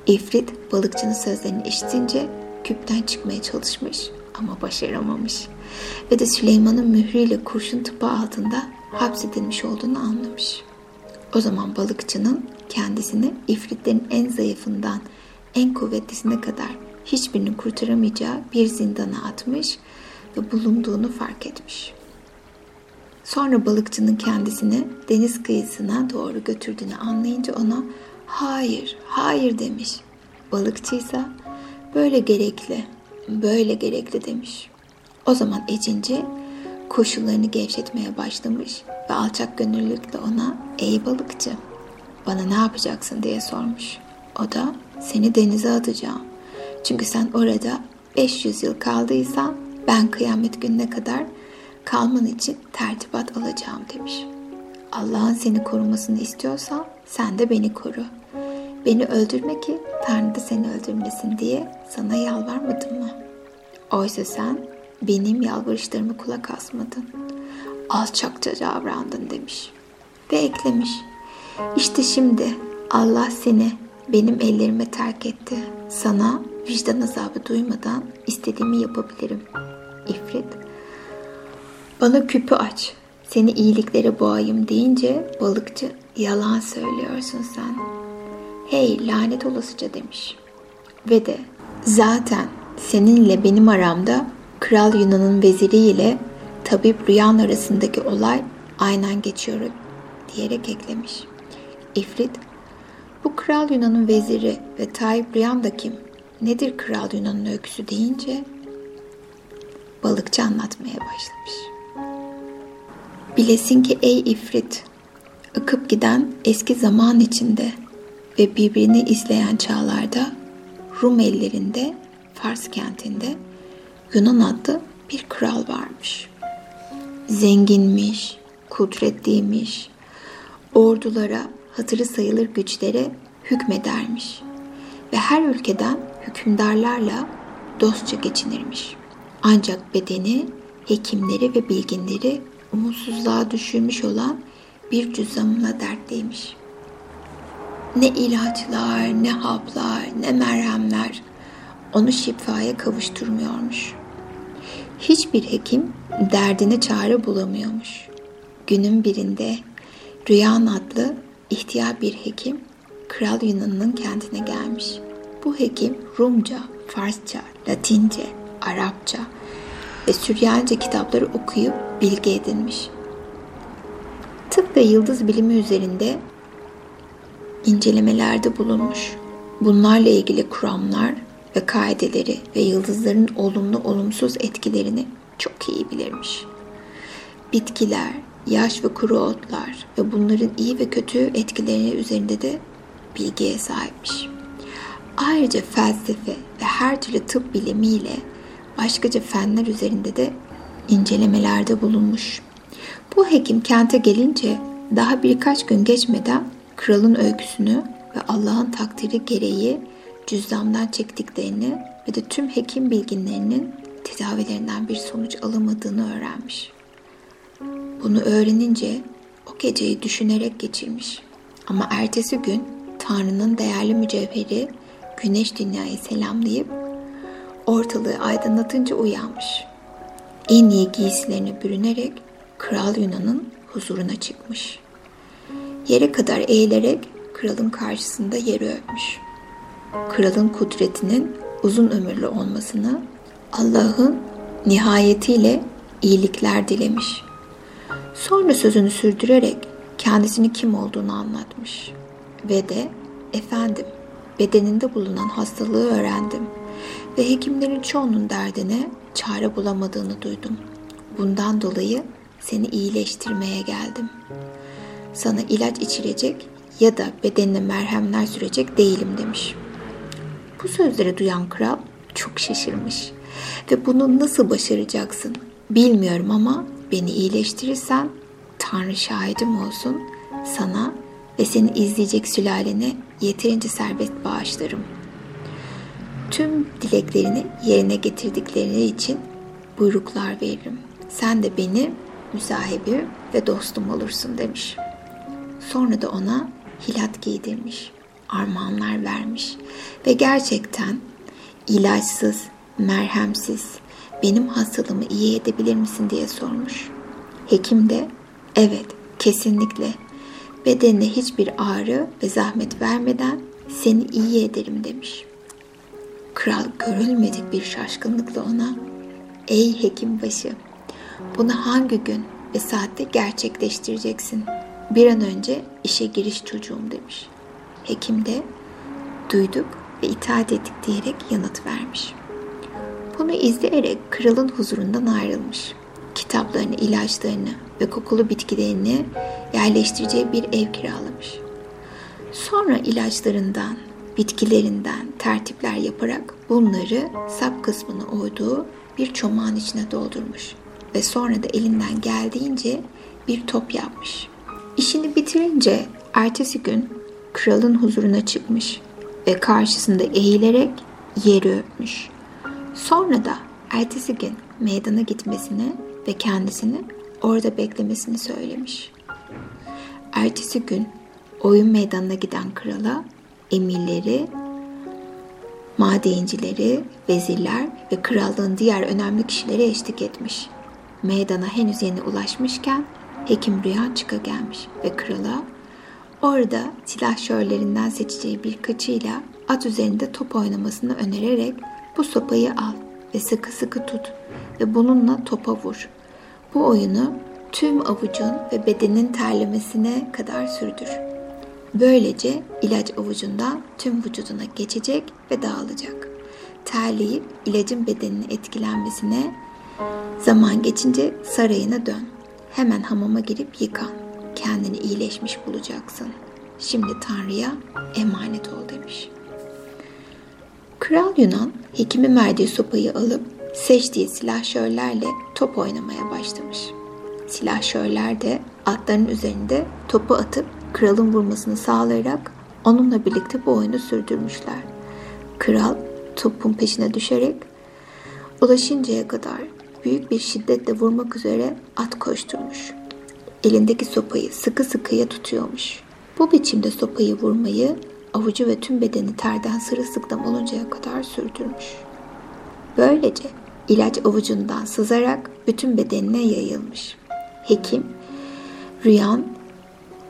İfrit balıkçının sözlerini işitince küpten çıkmaya çalışmış ama başaramamış ve de Süleyman'ın mührüyle kurşun tıpı altında hapsedilmiş olduğunu anlamış. O zaman balıkçının kendisini ifritlerin en zayıfından en kuvvetlisine kadar hiçbirini kurtaramayacağı bir zindana atmış ve bulunduğunu fark etmiş. Sonra balıkçının kendisini deniz kıyısına doğru götürdüğünü anlayınca ona hayır, hayır demiş. Balıkçı ise böyle gerekli, böyle gerekli demiş. O zaman Ecinci koşullarını gevşetmeye başlamış ve alçak gönüllülükle ona ''Ey balıkçı, bana ne yapacaksın?'' diye sormuş. O da ''Seni denize atacağım. Çünkü sen orada 500 yıl kaldıysan ben kıyamet gününe kadar kalman için tertibat alacağım demiş. Allah'ın seni korumasını istiyorsan sen de beni koru. Beni öldürme ki Tanrı da seni öldürmesin diye sana yalvarmadım mı? Oysa sen benim yalvarışlarımı kulak asmadın. Alçakça davrandın demiş. Ve eklemiş. İşte şimdi Allah seni benim ellerime terk etti. Sana vicdan azabı duymadan istediğimi yapabilirim. İfrit, bana küpü aç, seni iyiliklere boğayım deyince balıkçı yalan söylüyorsun sen. Hey lanet olasıca demiş. Ve de zaten seninle benim aramda Kral Yunan'ın veziriyle tabip Rüyan arasındaki olay aynen geçiyor diyerek eklemiş. İfrit, bu Kral Yunan'ın veziri ve Tayyip Rüyan da kim? Nedir Kral Yunan'ın öyküsü deyince balıkçı anlatmaya başlamış. Bilesin ki ey ifrit, akıp giden eski zaman içinde ve birbirini izleyen çağlarda Rum ellerinde, Fars kentinde Yunan adlı bir kral varmış. Zenginmiş, kudretliymiş, ordulara, hatırı sayılır güçlere hükmedermiş ve her ülkeden hükümdarlarla dostça geçinirmiş. Ancak bedeni, hekimleri ve bilginleri umutsuzluğa düşürmüş olan bir cüzdanla dertliymiş. Ne ilaçlar, ne haplar, ne merhemler onu şifaya kavuşturmuyormuş. Hiçbir hekim derdine çare bulamıyormuş. Günün birinde Rüyan adlı ihtiyar bir hekim Kral Yunan'ın kentine gelmiş. Bu hekim Rumca, Farsça, Latince, Arapça ve Süryanice kitapları okuyup bilgi edinmiş. Tıp ve yıldız bilimi üzerinde incelemelerde bulunmuş. Bunlarla ilgili kuramlar ve kaideleri ve yıldızların olumlu olumsuz etkilerini çok iyi bilirmiş. Bitkiler, yaş ve kuru otlar ve bunların iyi ve kötü etkileri üzerinde de bilgiye sahipmiş. Ayrıca felsefe ve her türlü tıp bilimiyle başkaca fenler üzerinde de incelemelerde bulunmuş. Bu hekim kente gelince daha birkaç gün geçmeden kralın öyküsünü ve Allah'ın takdiri gereği cüzdandan çektiklerini ve de tüm hekim bilginlerinin tedavilerinden bir sonuç alamadığını öğrenmiş. Bunu öğrenince o geceyi düşünerek geçirmiş. Ama ertesi gün Tanrı'nın değerli mücevheri güneş dünyayı selamlayıp ortalığı aydınlatınca uyanmış. En iyi giysilerini bürünerek Kral Yunan'ın huzuruna çıkmış. Yere kadar eğilerek kralın karşısında yeri öpmüş. Kralın kudretinin uzun ömürlü olmasını Allah'ın nihayetiyle iyilikler dilemiş. Sonra sözünü sürdürerek kendisini kim olduğunu anlatmış. Ve de efendim bedeninde bulunan hastalığı öğrendim ve hekimlerin çoğunun derdine çare bulamadığını duydum. Bundan dolayı seni iyileştirmeye geldim. Sana ilaç içirecek ya da bedenine merhemler sürecek değilim demiş. Bu sözleri duyan kral çok şaşırmış ve bunu nasıl başaracaksın bilmiyorum ama beni iyileştirirsen Tanrı şahidim olsun sana ve seni izleyecek sülalene yeterince serbest bağışlarım. Tüm dileklerini yerine getirdikleri için buyruklar veririm. Sen de beni müsahibi ve dostum olursun demiş. Sonra da ona hilat giydirmiş, armağanlar vermiş ve gerçekten ilaçsız, merhemsiz benim hastalığımı iyi edebilir misin diye sormuş. Hekim de evet kesinlikle bedenine hiçbir ağrı ve zahmet vermeden seni iyi ederim demiş. Kral görülmedik bir şaşkınlıkla ona ey hekim başı bunu hangi gün ve saatte gerçekleştireceksin? Bir an önce işe giriş çocuğum demiş. Hekim de duyduk ve itaat ettik diyerek yanıt vermiş. Bunu izleyerek kralın huzurundan ayrılmış. Kitaplarını, ilaçlarını ve kokulu bitkilerini yerleştireceği bir ev kiralamış. Sonra ilaçlarından, bitkilerinden tertipler yaparak bunları sap kısmını oyduğu bir çomağın içine doldurmuş ve sonra da elinden geldiğince bir top yapmış. İşini bitirince ertesi gün kralın huzuruna çıkmış ve karşısında eğilerek yeri öpmüş. Sonra da ertesi gün meydana gitmesini ve kendisini orada beklemesini söylemiş. Ertesi gün oyun meydanına giden krala emirleri, madencileri, vezirler ve krallığın diğer önemli kişileri eşlik etmiş. Meydana henüz yeni ulaşmışken hekim rüya çıka gelmiş ve krala orada silahşörlerinden seçeceği birkaçıyla at üzerinde top oynamasını önererek bu sopayı al ve sıkı sıkı tut ve bununla topa vur. Bu oyunu tüm avucun ve bedenin terlemesine kadar sürdür. Böylece ilaç avucundan tüm vücuduna geçecek ve dağılacak. Terleyip ilacın bedeninin etkilenmesine zaman geçince sarayına dön hemen hamama girip yıkan. Kendini iyileşmiş bulacaksın. Şimdi Tanrı'ya emanet ol demiş. Kral Yunan hekimin verdiği sopayı alıp seçtiği silahşörlerle top oynamaya başlamış. Silahşörler de atların üzerinde topu atıp kralın vurmasını sağlayarak onunla birlikte bu oyunu sürdürmüşler. Kral topun peşine düşerek ulaşıncaya kadar büyük bir şiddetle vurmak üzere at koşturmuş. Elindeki sopayı sıkı sıkıya tutuyormuş. Bu biçimde sopayı vurmayı avucu ve tüm bedeni terden sırılsıklam oluncaya kadar sürdürmüş. Böylece ilaç avucundan sızarak bütün bedenine yayılmış. Hekim, rüyan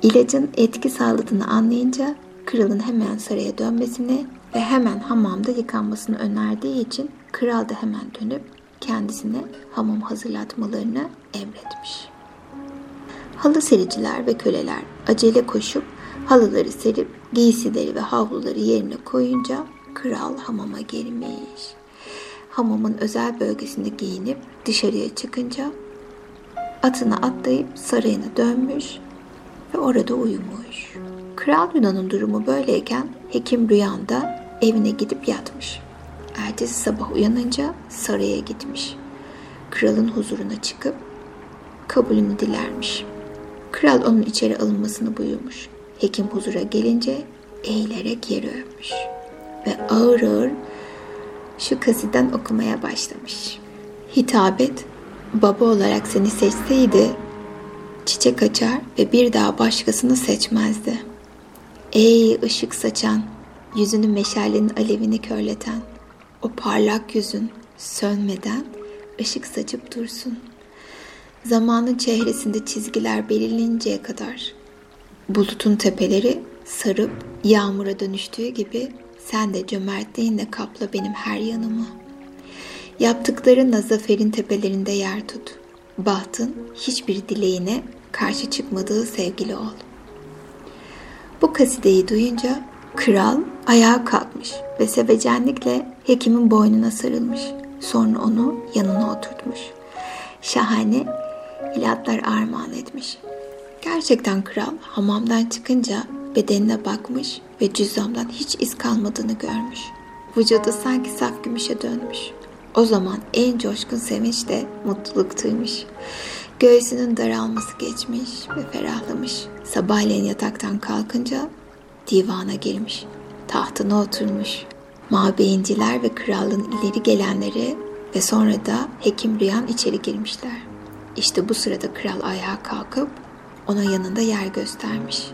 ilacın etki sağladığını anlayınca kralın hemen saraya dönmesini ve hemen hamamda yıkanmasını önerdiği için kral da hemen dönüp kendisine hamam hazırlatmalarını emretmiş. Halı sericiler ve köleler acele koşup halıları serip giysileri ve havluları yerine koyunca kral hamama girmiş. Hamamın özel bölgesinde giyinip dışarıya çıkınca atına atlayıp sarayına dönmüş ve orada uyumuş. Kral Yunan'ın durumu böyleyken hekim rüyanda evine gidip yatmış. Ertesi sabah uyanınca saraya gitmiş. Kralın huzuruna çıkıp kabulünü dilermiş. Kral onun içeri alınmasını buyurmuş. Hekim huzura gelince eğilerek yeri öpmüş. Ve ağır ağır şu kasiden okumaya başlamış. Hitabet, baba olarak seni seçseydi çiçek açar ve bir daha başkasını seçmezdi. Ey ışık saçan, yüzünü meşalenin alevini körleten, o parlak yüzün sönmeden ışık saçıp dursun. Zamanın çehresinde çizgiler belirleninceye kadar bulutun tepeleri sarıp yağmura dönüştüğü gibi sen de cömertliğinle kapla benim her yanımı. Yaptıklarınla zaferin tepelerinde yer tut. Bahtın hiçbir dileğine karşı çıkmadığı sevgili ol. Bu kasideyi duyunca kral ayağa kalkmış ve sevecenlikle hekimin boynuna sarılmış. Sonra onu yanına oturtmuş. Şahane hilatlar armağan etmiş. Gerçekten kral hamamdan çıkınca bedenine bakmış ve cüzdandan hiç iz kalmadığını görmüş. Vücudu sanki saf gümüşe dönmüş. O zaman en coşkun sevinç de mutluluk duymuş. Göğsünün daralması geçmiş ve ferahlamış. Sabahleyin yataktan kalkınca divana girmiş. Tahtına oturmuş. Mabeyinciler ve kralın ileri gelenleri ve sonra da hekim Riyan içeri girmişler. İşte bu sırada kral ayağa kalkıp ona yanında yer göstermiş.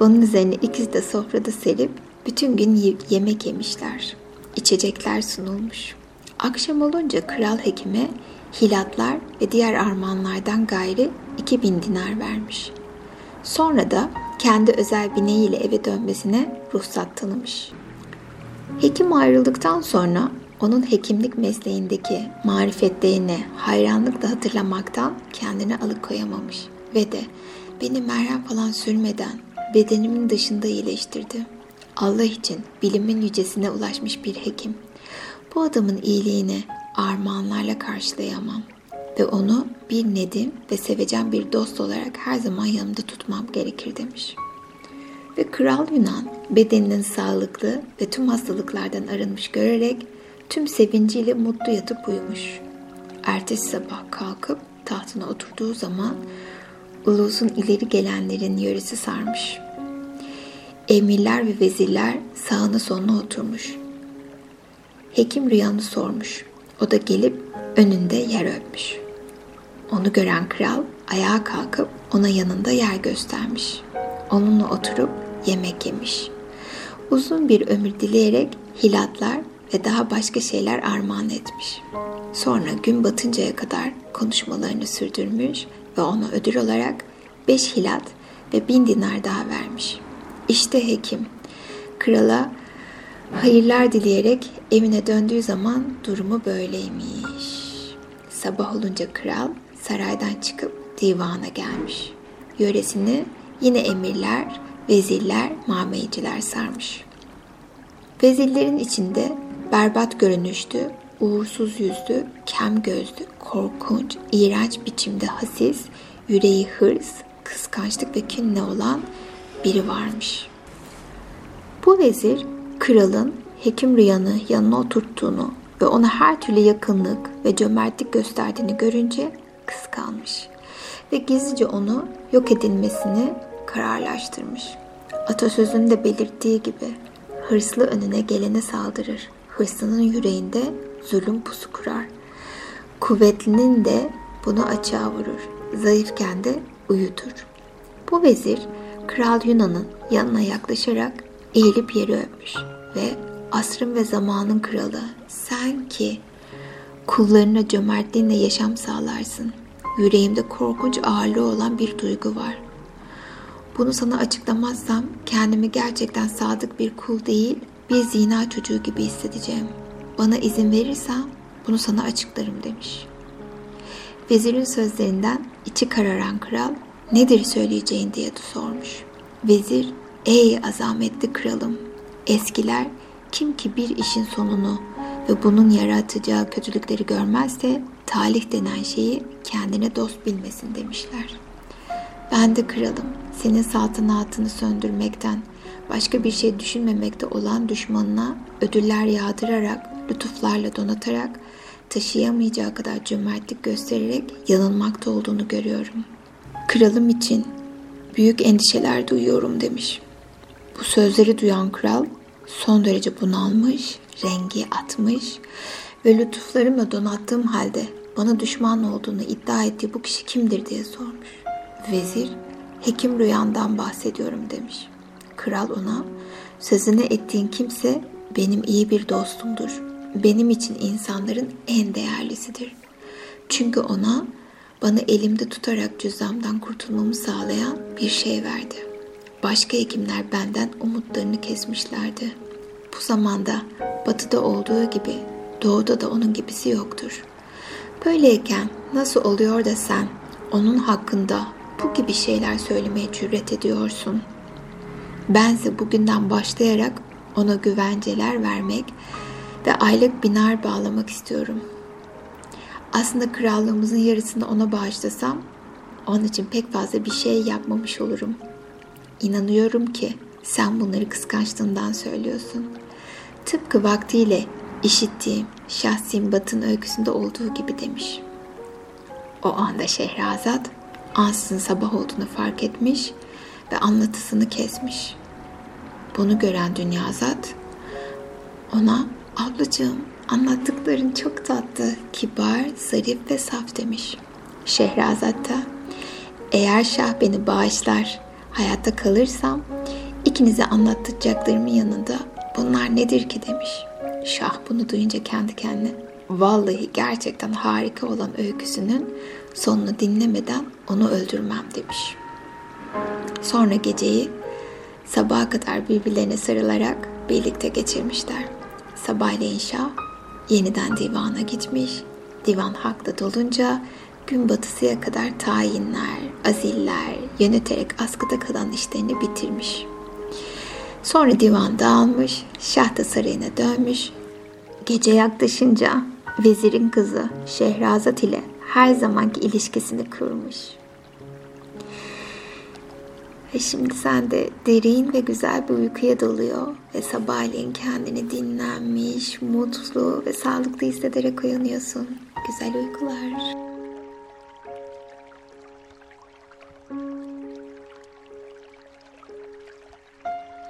Bunun üzerine ikisi de sofrada serip bütün gün yemek yemişler. İçecekler sunulmuş. Akşam olunca kral hekime hilatlar ve diğer armağanlardan gayri 2000 dinar vermiş. Sonra da kendi özel bineğiyle eve dönmesine ruhsat tanımış. Hekim ayrıldıktan sonra onun hekimlik mesleğindeki marifetlerini hayranlıkla hatırlamaktan kendini alıkoyamamış ve de beni merhem falan sürmeden bedenimin dışında iyileştirdi. Allah için bilimin yücesine ulaşmış bir hekim. Bu adamın iyiliğini armağanlarla karşılayamam ve onu bir nedim ve sevecen bir dost olarak her zaman yanımda tutmam gerekir demiş. Ve Kral Yunan bedeninin sağlıklı ve tüm hastalıklardan arınmış görerek tüm sevinciyle mutlu yatıp uyumuş. Ertesi sabah kalkıp tahtına oturduğu zaman ulusun ileri gelenlerin yöresi sarmış. Emirler ve vezirler sağına soluna oturmuş. Hekim rüyanı sormuş. O da gelip önünde yer öpmüş. Onu gören kral ayağa kalkıp ona yanında yer göstermiş. Onunla oturup yemek yemiş. Uzun bir ömür dileyerek hilatlar ve daha başka şeyler armağan etmiş. Sonra gün batıncaya kadar konuşmalarını sürdürmüş ve ona ödül olarak beş hilat ve bin dinar daha vermiş. İşte hekim, krala hayırlar dileyerek evine döndüğü zaman durumu böyleymiş. Sabah olunca kral saraydan çıkıp divana gelmiş. Yöresini yine emirler, vezirler, mameyciler sarmış. Vezirlerin içinde berbat görünüşlü, uğursuz yüzlü, kem gözlü, korkunç, iğrenç biçimde hasis, yüreği hırs, kıskançlık ve kinle olan biri varmış. Bu vezir kralın hekim Rüyan'ı yanına oturttuğunu ve ona her türlü yakınlık ve cömertlik gösterdiğini görünce kıskanmış ve gizlice onu yok edilmesini kararlaştırmış. Atasözünde belirttiği gibi hırslı önüne gelene saldırır. Hırslının yüreğinde zulüm pusu kurar. Kuvvetlinin de bunu açığa vurur. Zayıfken de uyutur. Bu vezir Kral Yunan'ın yanına yaklaşarak eğilip yeri öpmüş ve asrın ve zamanın kralı sen ki kullarına cömertliğinle yaşam sağlarsın. Yüreğimde korkunç ağırlığı olan bir duygu var. Bunu sana açıklamazsam kendimi gerçekten sadık bir kul değil, bir zina çocuğu gibi hissedeceğim. Bana izin verirsen bunu sana açıklarım demiş. Vezirin sözlerinden içi kararan kral nedir söyleyeceğin diye sormuş. Vezir ey azametli kralım eskiler kim ki bir işin sonunu ve bunun yaratacağı kötülükleri görmezse talih denen şeyi kendine dost bilmesin demişler. Ben de kralım, senin saltanatını söndürmekten, başka bir şey düşünmemekte olan düşmanına ödüller yağdırarak, lütuflarla donatarak, taşıyamayacağı kadar cömertlik göstererek yanılmakta olduğunu görüyorum. Kralım için büyük endişeler duyuyorum demiş. Bu sözleri duyan kral son derece bunalmış, rengi atmış ve lütuflarımla donattığım halde bana düşman olduğunu iddia ettiği bu kişi kimdir diye sormuş. Vezir, hekim rüyandan bahsediyorum demiş. Kral ona, sözüne ettiğin kimse benim iyi bir dostumdur. Benim için insanların en değerlisidir. Çünkü ona bana elimde tutarak cüzdanımdan kurtulmamı sağlayan bir şey verdi. Başka hekimler benden umutlarını kesmişlerdi. Bu zamanda batıda olduğu gibi doğuda da onun gibisi yoktur. Böyleyken nasıl oluyor da sen onun hakkında bu gibi şeyler söylemeye cüret ediyorsun? Bense bugünden başlayarak ona güvenceler vermek ve aylık biner bağlamak istiyorum. Aslında krallığımızın yarısını ona bağışlasam onun için pek fazla bir şey yapmamış olurum. İnanıyorum ki sen bunları kıskançlığından söylüyorsun. Tıpkı vaktiyle işittiğim Şahsim Batın öyküsünde olduğu gibi demiş. O anda Şehrazat ansızın sabah olduğunu fark etmiş ve anlatısını kesmiş. Bunu gören Dünyazat ona ablacığım anlattıkların çok tatlı, kibar, zarif ve saf demiş. Şehrazat da eğer Şah beni bağışlar, hayatta kalırsam ikinize anlatacaklarımın yanında bunlar nedir ki demiş. Şah bunu duyunca kendi kendine vallahi gerçekten harika olan öyküsünün sonunu dinlemeden onu öldürmem demiş. Sonra geceyi sabaha kadar birbirlerine sarılarak birlikte geçirmişler. Sabahleyin Şah yeniden divana gitmiş. Divan haklı dolunca gün batısıya kadar tayinler, aziller yöneterek askıda kalan işlerini bitirmiş. Sonra divan dağılmış, Şah da sarayına dönmüş. Gece yaklaşınca vezirin kızı Şehrazat ile her zamanki ilişkisini kurmuş. Ve şimdi sen de derin ve güzel bir uykuya dalıyor ve sabahleyin kendini dinlenmiş, mutlu ve sağlıklı hissederek uyanıyorsun. Güzel uykular.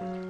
Música